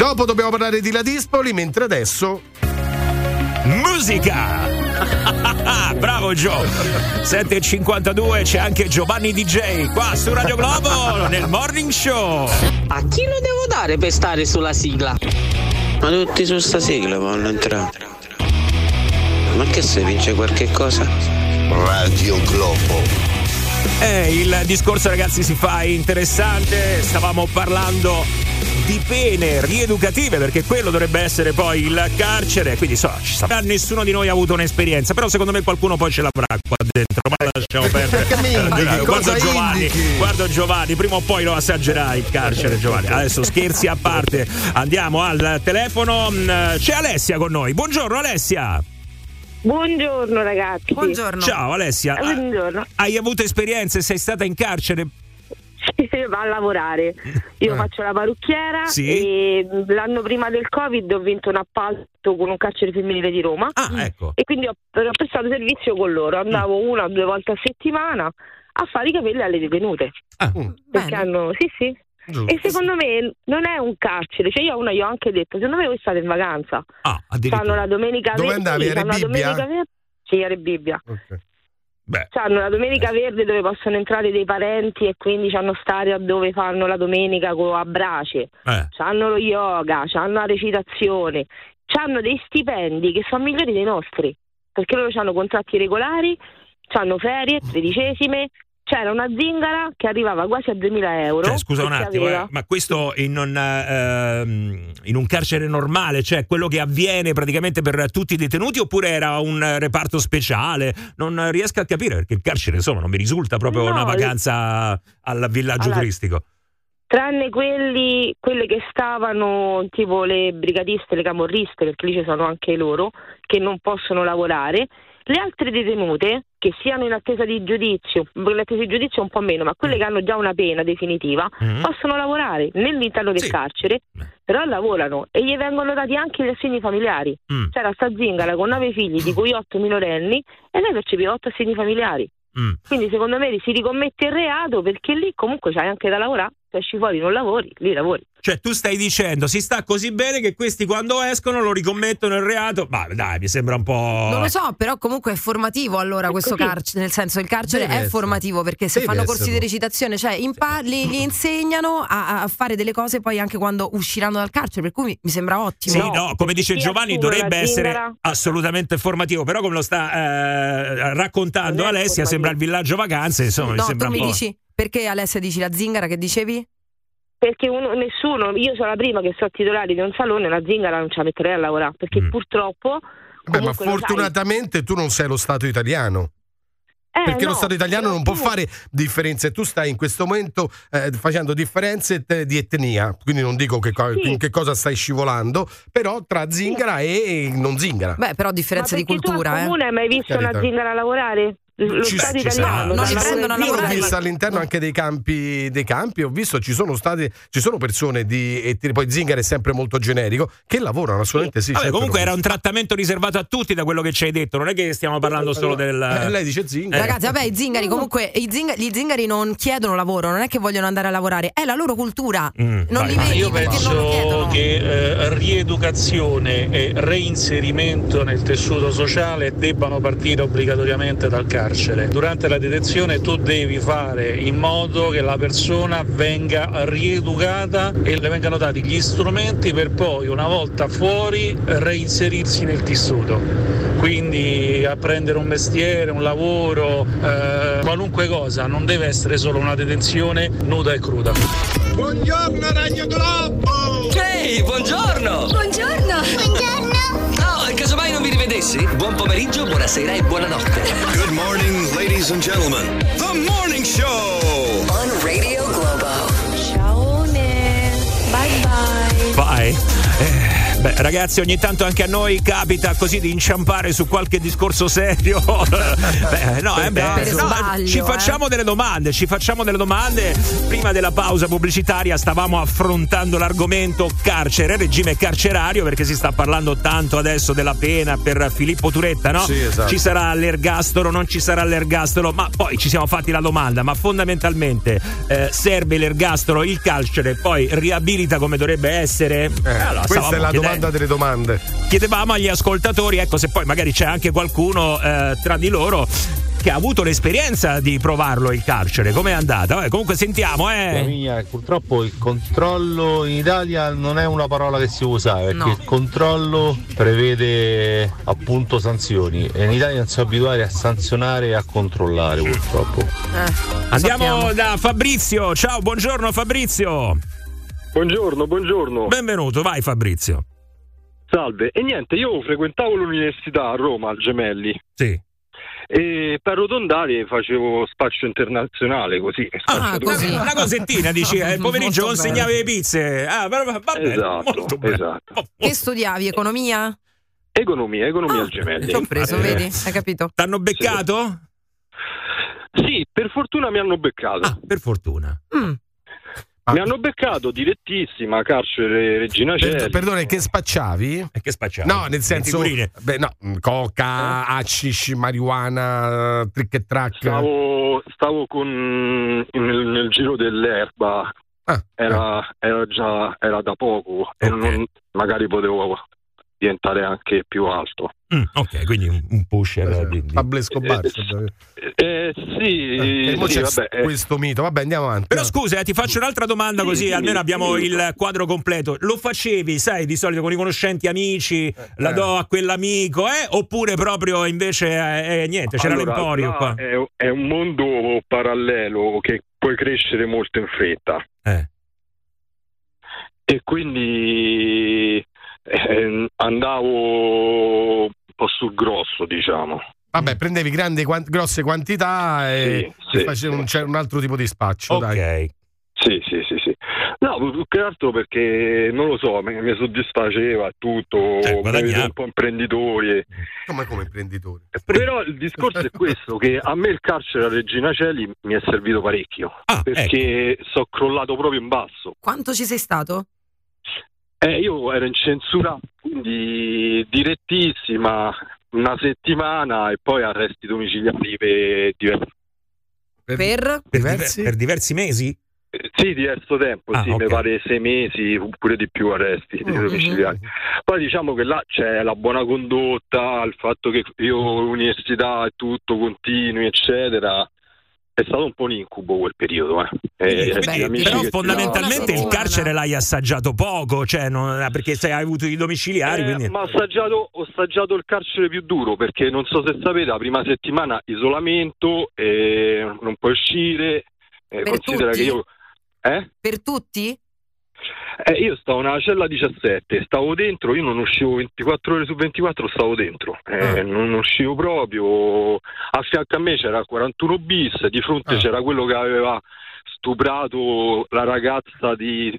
Dopo dobbiamo parlare di Ladispoli, mentre adesso. Musica! [LAUGHS] Bravo Gio! 7.52 c'è anche Giovanni DJ qua su Radio Globo nel Morning Show. A chi lo devo dare per stare sulla sigla? Ma tutti su sta sigla vogliono entrare. Ma che se vince qualche cosa? Radio Globo. Eh, il discorso ragazzi si fa interessante, stavamo parlando di pene rieducative perché quello dovrebbe essere poi il carcere, quindi so, ci sa- nessuno di noi ha avuto un'esperienza, però secondo me qualcuno poi ce l'avrà qua dentro, ma lasciamo perdere. Mi indichi? Eh, guarda Giovanni, guarda Giovanni, prima o poi lo assaggerà il carcere Giovanni. Adesso scherzi a parte, andiamo al telefono, Mm, c'è Alessia con noi. Buongiorno Alessia. Buongiorno ragazzi. Ciao Alessia. Buongiorno. Hai avuto esperienze? Sei stata in carcere? [LAUGHS] Va a lavorare. Io Eh. faccio la parrucchiera Sì. e l'anno prima del Covid ho vinto un appalto con un carcere femminile di Roma. Ah, ecco. E quindi ho, ho prestato servizio con loro. Andavo una o due volte a settimana a fare i capelli alle detenute. Perché hanno. Sì, sì. Giusto. E secondo me non è un carcere, cioè io a una gli ho anche detto, secondo me voi state in vacanza. Ah, Fanno la domenica Dove andavi? sì, A fanno la domenica verde. Sì, a Rebibbia. Beh. Hanno la domenica verde dove possono entrare dei parenti e quindi hanno stare a dove fanno la domenica a brace. Eh. Hanno lo yoga, hanno la recitazione, hanno dei stipendi che sono migliori dei nostri, perché loro hanno contratti regolari, hanno ferie, tredicesime. C'era una zingara che arrivava quasi a 2000 euro. Cioè, scusa un attimo, eh, ma questo in un, ehm, in un carcere normale, cioè quello che avviene praticamente per tutti i detenuti oppure era un reparto speciale? Non riesco a capire perché il carcere insomma non mi risulta proprio No, una le- vacanza al villaggio Allora, turistico. Tranne quelli, quelle che stavano tipo le brigatiste, le camorriste, perché lì ci sono anche loro, che non possono lavorare, le altre detenute che siano in attesa di giudizio, in attesa di giudizio un po' meno, ma quelle che hanno già una pena definitiva Mm. possono lavorare all'interno del carcere, però lavorano e gli vengono dati anche gli assegni familiari. Mm. C'era sta zingara con nove figli, di cui otto minorenni, e lei percepiva otto assegni familiari. Mm. Quindi secondo me si ricommette il reato perché lì comunque c'hai anche da lavorare, se esci fuori non lavori, lì lavori. Cioè, tu stai dicendo si sta così bene che questi quando escono lo ricommettono il reato. Ma dai, mi sembra un po'. Non lo so, però comunque è formativo allora questo carcere, nel senso il carcere Deve è essere. formativo perché se Deve fanno corsi esserlo. di recitazione, cioè impa- li, li insegnano a, a fare delle cose poi anche quando usciranno dal carcere, per cui mi sembra ottimo. Sì, no, come dice Giovanni, dovrebbe essere assolutamente formativo, però come lo sta eh, raccontando Alessia, sembra il villaggio vacanze, insomma, mi No, sembra tu un mi po'. dici perché Alessia dici la zingara che dicevi? Perché uno- nessuno, io sono la prima che so titolare di un salone, la zingara non ce la metterei a lavorare, perché purtroppo... Beh, ma lo sai- fortunatamente tu non sei lo Stato italiano. Eh, Perché lo no, Stato italiano non può fare differenze. Tu stai in questo momento eh, facendo differenze te- di etnia, quindi non dico che co- in che cosa stai scivolando, però tra zingara e non zingara. Beh, però differenza di perché tu cultura, al eh. comune hai mai visto Carità. una zingara lavorare? Lo Ci- Stato ci italiano. Non li dalla prendono Io l'ho vista all'interno anche dei campi, dei campi, ho visto ci sono state, ci sono persone di etnia, poi zingara è sempre molto generico, che lavorano assolutamente sì. Vabbè, certo, comunque era un trattamento riservato a tutti da quello che ci hai detto, non è che stiamo parlando solo del. Eh, lei dice zingara. Ragazzi, vabbè, i zingari comunque i zinga- gli zingari non chiedono lavoro, non è che vogliono andare a lavorare, è la loro cultura. Mm, non li vedi Io perché non lo penso chiedono. che eh, rieducazione e reinserimento nel tessuto sociale debbano partire obbligatoriamente dal carcere. Durante la detenzione tu devi fare in modo che la persona venga rieducata e le vengano dati gli strumenti per poi, una volta fuori, reinserirsi nel tessuto. Quindi apprendere un mestiere, un lavoro, eh, qualunque cosa, non deve essere solo una detenzione nuda e cruda. Buongiorno Ragno Globo! Ehi, buongiorno! Buongiorno! Buongiorno! No, casomai non vi rivedessi? Buon pomeriggio, buonasera e buonanotte. Good morning, ladies and gentlemen. The morning show. On Radio Globo. Ciao, bye bye. Vai. Eh, Beh, ragazzi, ogni tanto anche a noi capita così di inciampare su qualche discorso serio. [LAUGHS] Beh, no, eh, beh, no, sbaglio, ci eh. facciamo delle domande, ci facciamo delle domande. Prima della pausa pubblicitaria stavamo affrontando l'argomento carcere, regime carcerario, perché si sta parlando tanto adesso della pena per Filippo Turetta, no? Sì, esatto. Ci sarà l'ergastolo, non ci sarà l'ergastolo, ma poi ci siamo fatti la domanda, ma fondamentalmente eh, serve l'ergastolo, il carcere, poi riabilita come dovrebbe essere? Eh, Allora, questa è la chiedendo- domanda delle domande. chiedevamo agli ascoltatori, ecco, se poi magari c'è anche qualcuno eh, tra di loro che ha avuto l'esperienza di provarlo il carcere, com'è andata? Vabbè, comunque sentiamo, eh. Mia, purtroppo il controllo in Italia non è una parola che si usa perché No. il controllo prevede appunto sanzioni e in Italia non siamo abituati a sanzionare e a controllare purtroppo. Andiamo sappiamo. da Fabrizio. Ciao, buongiorno Fabrizio. Buongiorno, buongiorno. Benvenuto, vai Fabrizio. Salve. E niente, io frequentavo l'università a Roma, al Gemelli. Sì. E per arrotondare facevo spaccio internazionale così. Ah, spacciatore. una, una cosettina, dici, eh, il pomeriggio Molto consegnavi le pizze. Ah, va, va- va bene, Esatto, molto bene. esatto. Che studiavi? Economia? Economia, economia al Gemelli. Ti ho preso, Eh, vedi? Hai capito? T'hanno beccato? Sì, per fortuna mi hanno beccato. Ah, per fortuna. Mi hanno beccato direttissima, carcere Regina Coeli. perdone, che spacciavi? E che spacciavi? No, nel senso. Beh, no, mm, coca, hashish, marijuana, trick e track. Stavo, stavo con nel, nel giro dell'erba. Ah, era, era già era da poco e non- magari potevo diventare anche più alto. Mm, ok, quindi un, pusher di, di- Pablo Escobar. Eh, sì, Eh, sì, c'è vabbè, eh. questo mito. Vabbè, andiamo avanti. Però scusa, eh, ti faccio un'altra domanda così sì, almeno abbiamo sì. il quadro completo. Lo facevi, sai, di solito con i conoscenti amici, la eh. do a quell'amico, eh? Oppure proprio invece eh, eh, niente, c'era Allora, l'emporio qua. È, è un mondo parallelo che puoi crescere molto in fretta. Eh. E quindi eh, andavo un po' sul grosso, diciamo. Vabbè, prendevi grandi, quan- grosse quantità e, Sì, e sì, facevi un, c'era un altro tipo di spaccio. Ok. Dai. Sì, sì, sì, sì. No, più che altro perché non lo so, mi, mi soddisfaceva tutto, mi vedo un po' imprenditori. e- Come come imprenditori? Però il discorso è questo, che a me il carcere a Regina Celi mi è servito parecchio, perché sono crollato proprio in basso. Quanto ci sei stato? Eh, io ero in censura, quindi direttissima, una settimana e poi arresti domiciliari per diversi Per? Per, diver- per diversi mesi? Sì, diverso tempo, Ah, sì, ok. mi pare sei mesi, oppure di più arresti Mm-hmm. domiciliari. Poi diciamo che là c'è la buona condotta, il fatto che io università e tutto continui, eccetera. È stato un po' un incubo quel periodo, eh. Eh, gli amici però fondamentalmente il carcere l'hai assaggiato poco, cioè non- perché se hai avuto i domiciliari, Eh, quindi... ma ho assaggiato, ho assaggiato il carcere più duro perché non so se sapete, la prima settimana isolamento, eh, non puoi uscire. eh, Per considera tutti? che io. Eh? Per tutti? Eh, io stavo nella cella 17, stavo dentro, io non uscivo 24 ore su 24, stavo dentro, eh, non uscivo proprio. A fianco a me c'era 41 bis, di fronte c'era quello che aveva stuprato la ragazza di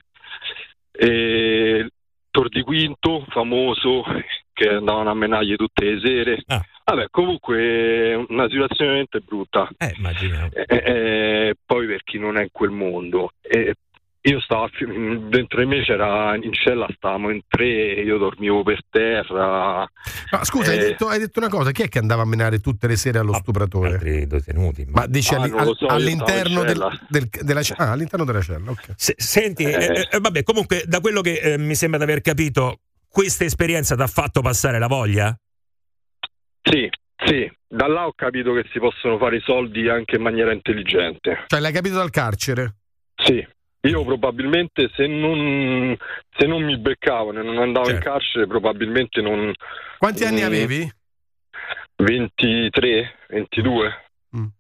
eh, Tor di Quinto, famoso, che andavano a menaglie tutte le sere. Vabbè, comunque una situazione veramente brutta. Eh, immagino. Eh, eh, poi per chi non è in quel mondo. Io stavo dentro di me c'era in cella stavamo in tre, io dormivo per terra. Ma scusa, hai, Eh, detto, hai detto una cosa, chi è che andava a menare tutte le sere allo stupratore? Altri detenuti. Ma dici Ah, lo so, all'interno del- del- della cella? Ah, all'interno della cella, ok. Se- senti, eh, eh, vabbè, comunque da quello che eh, mi sembra di aver capito, questa esperienza ti ha fatto passare la voglia? Sì, sì, da là ho capito che si possono fare i soldi anche in maniera intelligente. Cioè, l'hai capito dal carcere? Sì, io probabilmente se non, se non mi beccavano e non andavo in carcere probabilmente non... Certo. Quanti anni Mm, avevi? 23, 22.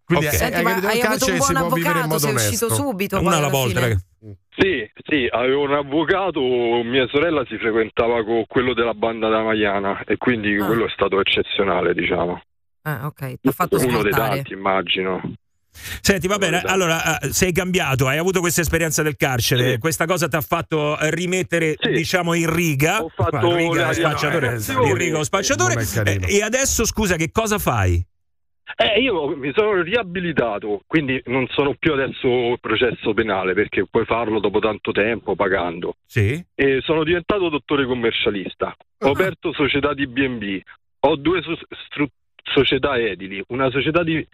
Quindi Ok. hai- Senti, hai hai dal avuto un buon avvocato, sei uscito onesto. subito. Una alla volta, fine. Sì, sì, avevo un avvocato, mia sorella si frequentava con quello della banda da Maiana e quindi Ah. quello è stato eccezionale, diciamo. Ah, ok, ti ha fatto Uno dei scartare. tanti, immagino. Senti, va bene, allora eh, sei cambiato, hai avuto questa esperienza del carcere, questa cosa ti ha fatto eh, rimettere, diciamo, in riga. Ho fatto riga, le spacciatore, reazioni. in riga o spacciatore. Eh, e adesso, scusa, che cosa fai? Eh, io mi sono riabilitato, quindi non sono più adesso processo penale perché puoi farlo dopo tanto tempo pagando. Sì. E sono diventato dottore commercialista. Ho aperto società di B&B, ho due so- stru- società edili, una società di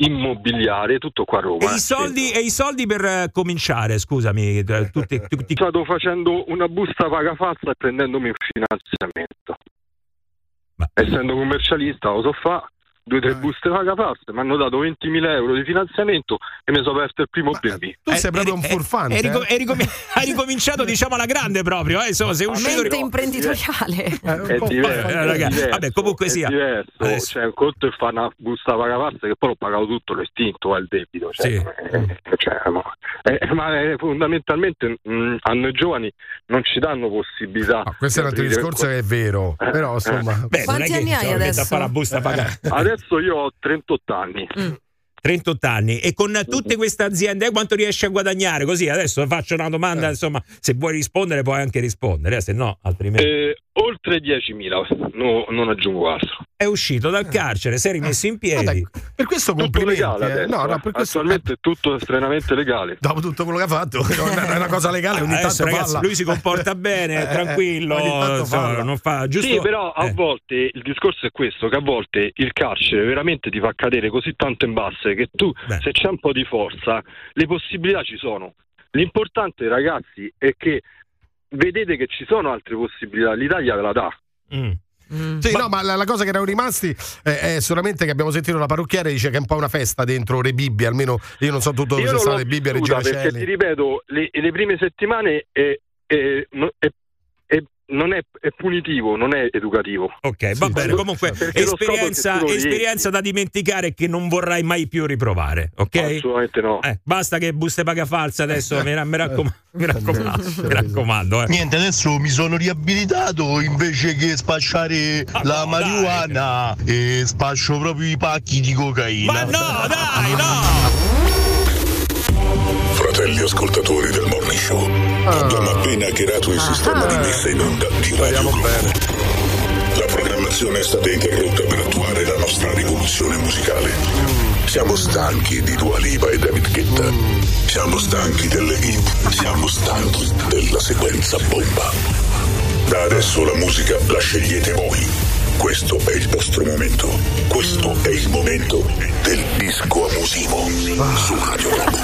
immobiliare, tutto qua a Roma. E i soldi, e i soldi per eh, cominciare, scusami, eh, tutti, [LAUGHS] tutti- Stavo facendo una busta paga falsa e prendendomi un finanziamento. Essendo commercialista, lo so fa, due o tre buste paga false, mi hanno dato 20.000 euro di finanziamento e mi sono aperto il primo B&B. Tu sei proprio un furfante. hai, ricom- eh? hai ricom- [LAUGHS] hai ricominciato, diciamo, alla grande proprio, eh, insomma, sei uscito... Mente imprenditoriale. [LAUGHS] È diverso, Eh, è diverso, vabbè, comunque è sia. diverso. Adesso- Cioè, un conto è fare una busta paga falsa che poi l'ho pagato tutto, l'ho estinto, è il debito. Cioè, Sì. eh, cioè, ma, eh, ma, eh, fondamentalmente mh, a noi giovani non ci danno possibilità. Questo è un altro discorso che è vero, però insomma... Beh, non è Quanti che anni hai ci mette a adesso? Adesso io ho 38 anni. 38 anni. E con tutte queste aziende eh, quanto riesci a guadagnare? Così adesso faccio una domanda insomma se vuoi rispondere puoi anche rispondere eh, se no altrimenti. Eh, oltre 10.000, no, non aggiungo altro. è uscito dal carcere si è rimesso in piedi Per questo Tutto complimenti. legale eh. adesso, No, no, eh. per questo... Attualmente è tutto estremamente legale. Dopo tutto quello che ha fatto, è una cosa legale, ogni Adesso, tanto ragazzi, lui si comporta bene, [LAUGHS] Eh, tranquillo, tanto insomma, falla. non fa giusto. Sì, però a eh. volte il discorso è questo, che a volte il carcere veramente ti fa cadere così tanto in basse che tu, se c'è un po' di forza, le possibilità ci sono. L'importante, ragazzi, è che vedete che ci sono altre possibilità, l'Italia ve la dà. Mm. Sì, no, ma la, la cosa che erano rimasti eh, è solamente che abbiamo sentito la parrucchiere dice che è un po' una festa dentro le Bibbie, almeno io non so tutto dove sono state le Bibbie a Regina perché ti ripeto, le, le prime settimane è- è- no- è- è- non è, è punitivo, non è educativo. Ok, va bene. Comunque, esperienza, esperienza da dimenticare che non vorrai mai più riprovare, ok? Assolutamente no. Eh, basta che buste paga falsa adesso, mi, ra- mi raccom- [LAUGHS] mi raccomando, mi raccomando. eh. Niente, adesso mi sono riabilitato invece che spacciare la marijuana e spaccio proprio i pacchi di cocaina. Ma no, dai, no! [LAUGHS] fratelli ascoltatori del Morning Show. Abbiamo appena hackerato il sistema di messa in onda di Radio Globo. La programmazione è stata interrotta per attuare la nostra rivoluzione musicale. Siamo stanchi di Dua Lipa e David Guetta. Siamo stanchi delle hit. Siamo stanchi della sequenza bomba. Da adesso la musica la scegliete voi. Questo è il vostro momento. Questo è il momento del disco abusivo su Radio Globo.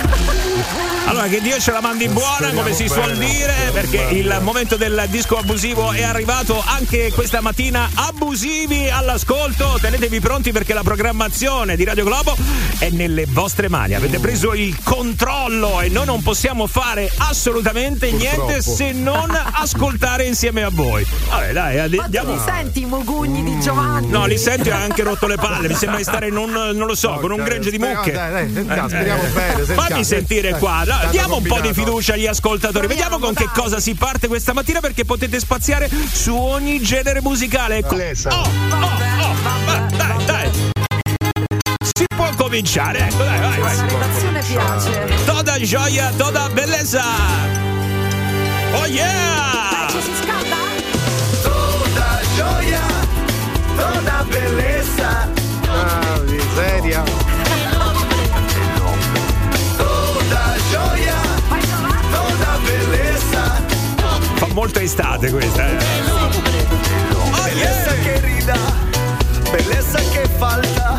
Allora, che Dio ce la mandi buona, come si suol dire, perché il momento del disco abusivo è arrivato anche questa mattina. Abusivi all'ascolto, tenetevi pronti perché la programmazione di Radio Globo è nelle vostre mani. Avete preso il controllo e noi non possiamo fare assolutamente niente se non ascoltare insieme a voi. Vabbè, dai, Ma tu andiamo. li senti i mogugni di Giovanni? No, li senti ha anche rotto le palle. Mi sembra di stare in un, non lo so, con un gregge di mucche. Dai, dai, sentiamo, Eh, speriamo eh. bene, sentiamo. Fammi sentire Dai, qua. tanto Diamo un po' di fiducia agli ascoltatori. Vediamo con che cosa si parte questa mattina perché potete spaziare su ogni genere musicale. Ecco. Oh, oh, oh, va, dai, dai. Si può cominciare, ecco, dai, vai, vai. La redazione piace. Toda gioia, toda bellezza. Oh yeah! Toda bellezza. Ah, miseria. Toda gioia, toda bellezza. Fa molto estate questa, eh. Bellezza que rida, bellezza que falta,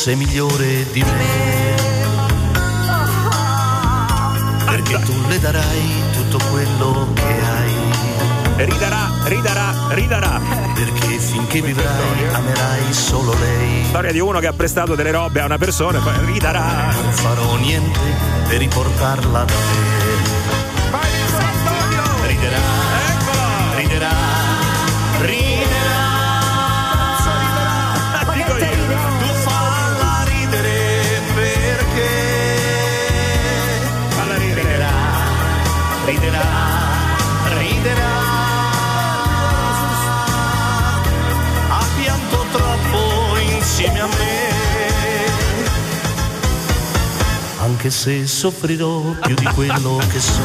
sei migliore di me. Perché tu le darai tutto quello che hai. Ridarà, ridarà, ridarà. Perché finché vivrai amerai solo lei. Storia di uno che ha prestato delle robe a una persona e poi ridarà. Non farò niente per riportarla da me. Anche se soffrirò più di quello che so.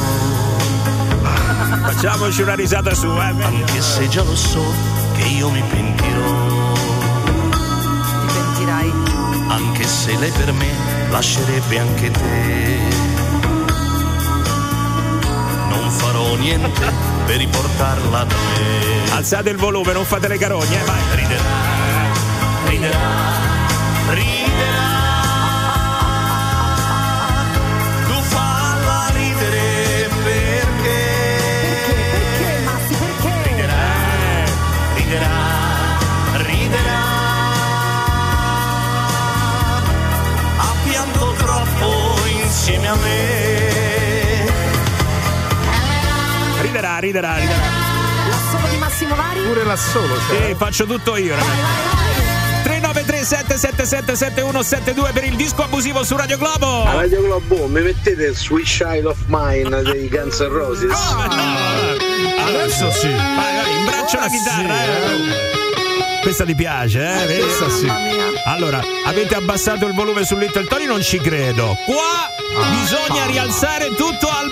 Facciamoci una risata su, eh. Anche se già lo so che io mi pentirò. Ti pentirai. Anche se lei per me lascerebbe anche te. Non farò niente per riportarla da me. Alzate il volume, non fate le carogne, eh, vai. Riderà, riderà, Riderà, riderà, riderà. L'assolo di Massimo Vari? Pure là solo, cioè. Sì, faccio tutto io, ragazzi. 393 777 7172 per il disco abusivo su Radio Globo. A Radio Globo mi mettete il Sweet Child of Mine dei Guns N' Roses? Adesso sì. Vai, vai, imbraccia la chitarra. eh. Questa ti piace, eh? Vedi? Questa sì. Allora, avete abbassato il volume su Little Tony? Non ci credo. Qua bisogna rialzare tutto al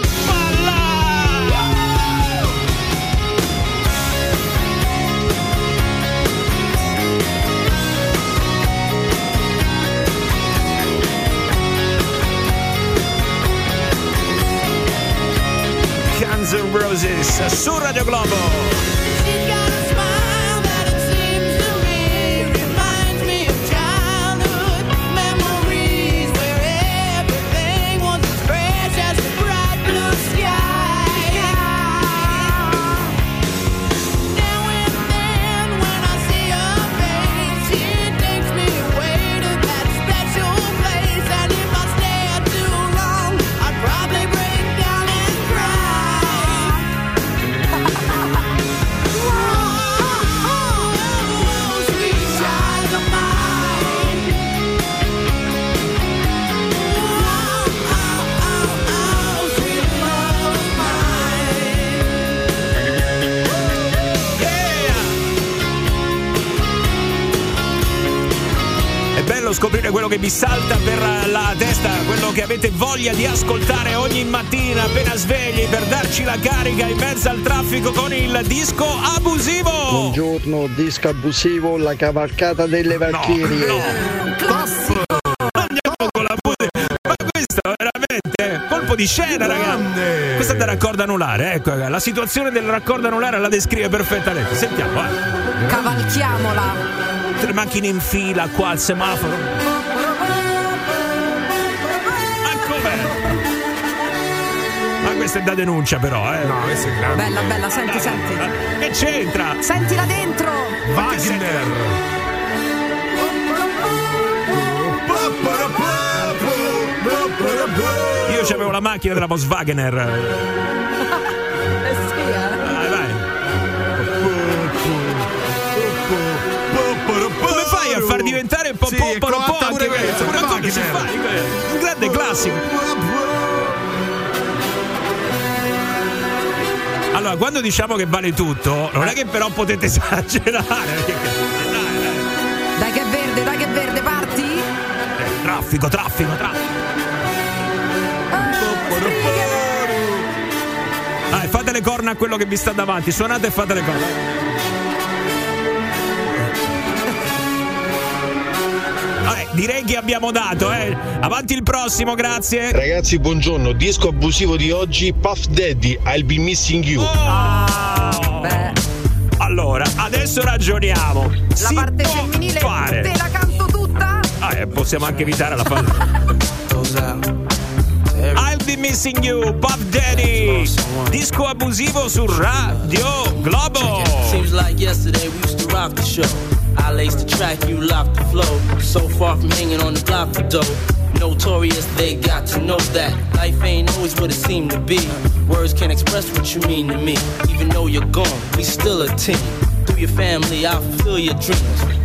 Radio Globo. Avete voglia di ascoltare ogni mattina appena svegli per darci la carica in mezzo al traffico con il disco abusivo. Buongiorno, disco abusivo, la cavalcata delle Valchirie. Andiamo con la musica. Ma questo veramente è colpo di scena, ragazzi. Questa è da raccordo anulare, ecco, la situazione del raccordo anulare la descrive perfettamente. Sentiamo, eh. Cavalchiamola. Tre macchine in fila qua al semaforo. Questa è da denuncia però, eh. No, questa è grande. Bella, bella, senti, senti. Che c'entra? Sentila dentro. Wagner. Io c'avevo la macchina della Volkswagener. [LAUGHS] Eh sì, eh. Vai, vai. Come fai a far diventare un po' Sì, po' po' anche fa? Un grande classico. Allora, quando diciamo che vale tutto, non è che però potete [LAUGHS] esagerare. Dai che è verde, dai che è verde, parti? eh, Traffico, traffico, traffico. Dai, fate le corna a quello che vi sta davanti, suonate e fate le corna. Direi che abbiamo dato, eh. Avanti il prossimo, grazie. Ragazzi, buongiorno. Disco abusivo di oggi, Puff Daddy, I'll be missing you. Allora, adesso ragioniamo. La Si parte può femminile fare. te la canto tutta? Ah, eh, possiamo anche evitare la fase. [LAUGHS] I'll be missing you, Pop Daddy. Disco abusivo su Radio Globo. Seems like yesterday we used to rock the show. I laced the track, you locked the flow. So far from hanging on the block for dough. Notorious, they got to know that life ain't always what it seemed to be. Words can't express what you mean to me. Even though you're gone, we still a team. Through your family, I'll fulfill your dreams.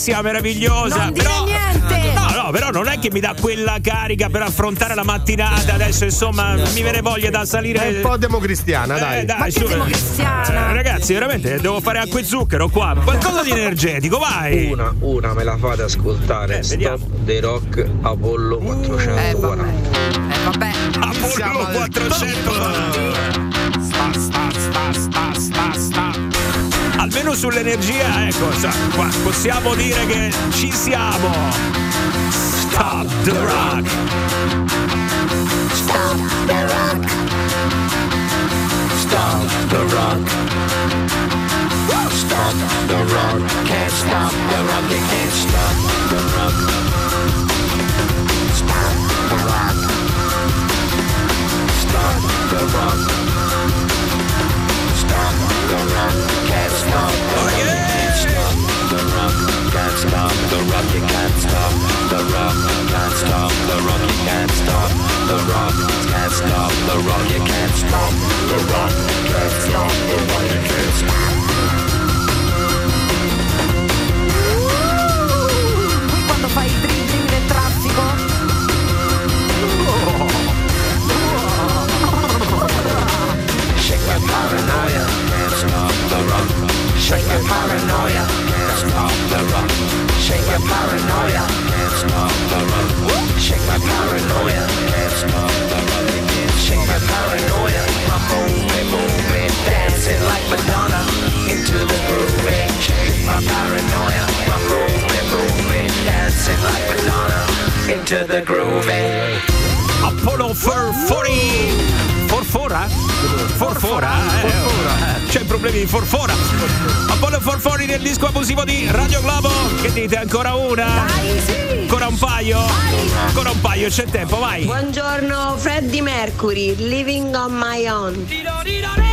Bellissima, meravigliosa. Non dire però, niente. No, no, però non è che mi dà quella carica per affrontare la mattinata. Adesso, insomma, mi viene voglia da salire. È un po' democristiana, dai. Eh, dai, su. Eh, ragazzi, veramente devo fare acqua e zucchero qua. Qualcosa di energetico, vai. Una, una me la fate ascoltare. Stop dei rock Apollo 440. Eh vabbè. Apollo 400. Sta, sta, sta, sta, sta, sta. Almeno sull'energia, ecco, sa, qua possiamo dire che ci siamo. Stop the rock. Stop the rock. Stop the rock. Stop the rock. Can't stop the rock. You can't stop the rock. Stop the rock. Stop the rock. stop. Can't stop. The rock you can't stop. The rock can't stop. The rock you can't stop. The rock can't stop. The rock you can't stop. The rock can't stop. The rock you can't stop. Shake your paranoia, can't stop the run. Shake your paranoia, can't stop the run. Shake my paranoia, can't stop the run. Shake my paranoia, I'm moving, moving, dancing like Madonna into the groove. Shake my paranoia, I'm moving, moving, dancing like Madonna into the groove. Apollo Forfori. Forfora? Forfora? Eh, C'è problemi di forfora. Apollo Forfori nel disco abusivo di Radio Globo. Che dite? Ancora una? Dai, sì. Ancora un paio? Ancora un paio, c'è tempo, vai. Buongiorno Freddie Mercury, Living on My Own. Brava.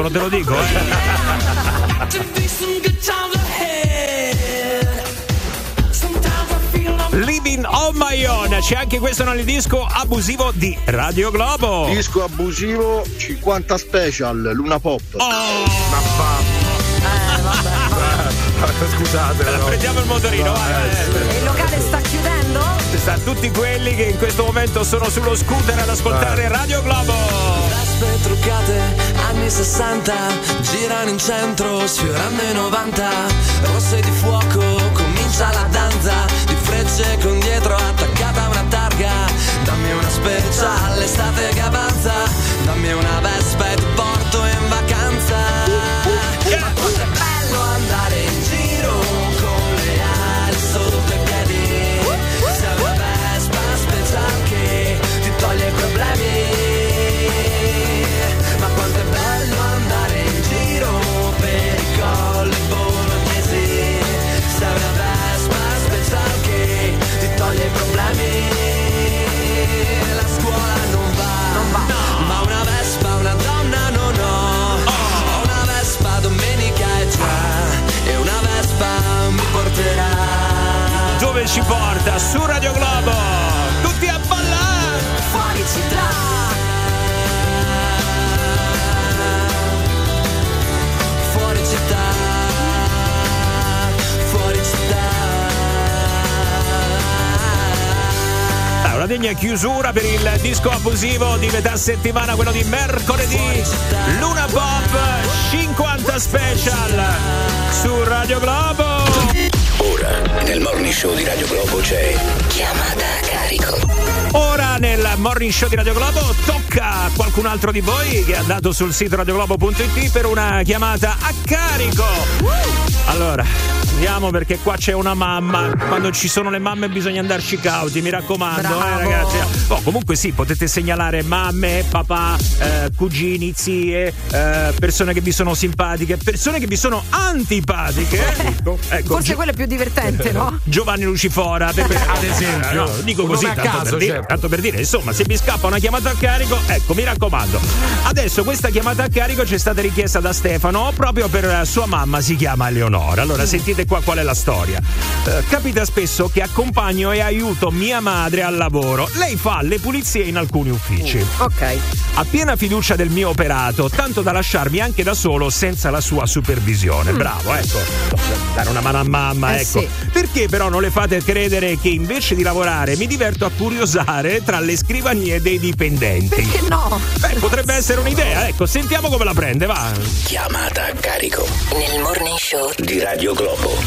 Microfono, te lo dico. Eh. Living on my own. C'è anche questo nel disco abusivo di Radio Globo. Disco abusivo 50 special, Luna Pop. [LAUGHS] Scusate, Eh, Prendiamo il motorino, vai. E il locale sta chiudendo? Sta tutti quelli che in questo momento sono sullo scooter ad ascoltare Radio Globo. Vespe truccate, anni 60, girano in centro, sfiorando i 90. Rosse di fuoco, comincia la danza, di frecce con dietro attaccata una targa. Dammi una special, estate che avanza, dammi una vespa e ti porto in vacanza. Dove ci porta? Su Radio Globo. Tutti a ballare. Fuori città. Fuori città. Fuori città. Ah, una degna chiusura per il disco abusivo di metà settimana, quello di mercoledì. Luna Pop 50 Special su Radio Globo. Ora, nel morning show di Radio Globo c'è chiamata a carico. Ora nel morning show di Radio Globo tocca a qualcun altro di voi che è andato sul sito radioglobo.it per una chiamata a carico. Allora, andiamo perché qua c'è una mamma. Quando ci sono le mamme bisogna andarci cauti, mi raccomando, eh, ragazzi. Oh, comunque sì, potete segnalare mamme, papà, eh, cugini, zie, eh, persone che vi sono simpatiche, persone che vi sono antipatiche. Ecco, ecco, Forse Gio- quello è più divertente, no? [LAUGHS] Giovanni Lucifora, per- [LAUGHS] ad esempio. No, dico così, tanto, caso, per dire, certo. tanto per dire, insomma, se vi scappa una chiamata a carico, ecco, mi raccomando. Adesso questa chiamata a carico ci è stata richiesta da Stefano proprio per sua mamma, si chiama Eleonora. Allora, sentite qua qual è la storia. Eh, capita spesso che accompagno e aiuto mia madre al lavoro. Lei fa le pulizie in alcuni uffici. Ok. Ha piena fiducia del mio operato, tanto da lasciarmi anche da solo senza la sua supervisione. Bravo, ecco. Dare una mano a mamma, Eh, ecco. sì. Perché però non le fate credere che invece di lavorare mi diverto a curiosare tra le scrivanie dei dipendenti? Perché no? Beh, potrebbe essere un'idea, ecco, sentiamo come la prende, va. Chiamata a carico Nel morning show di Radio Globo.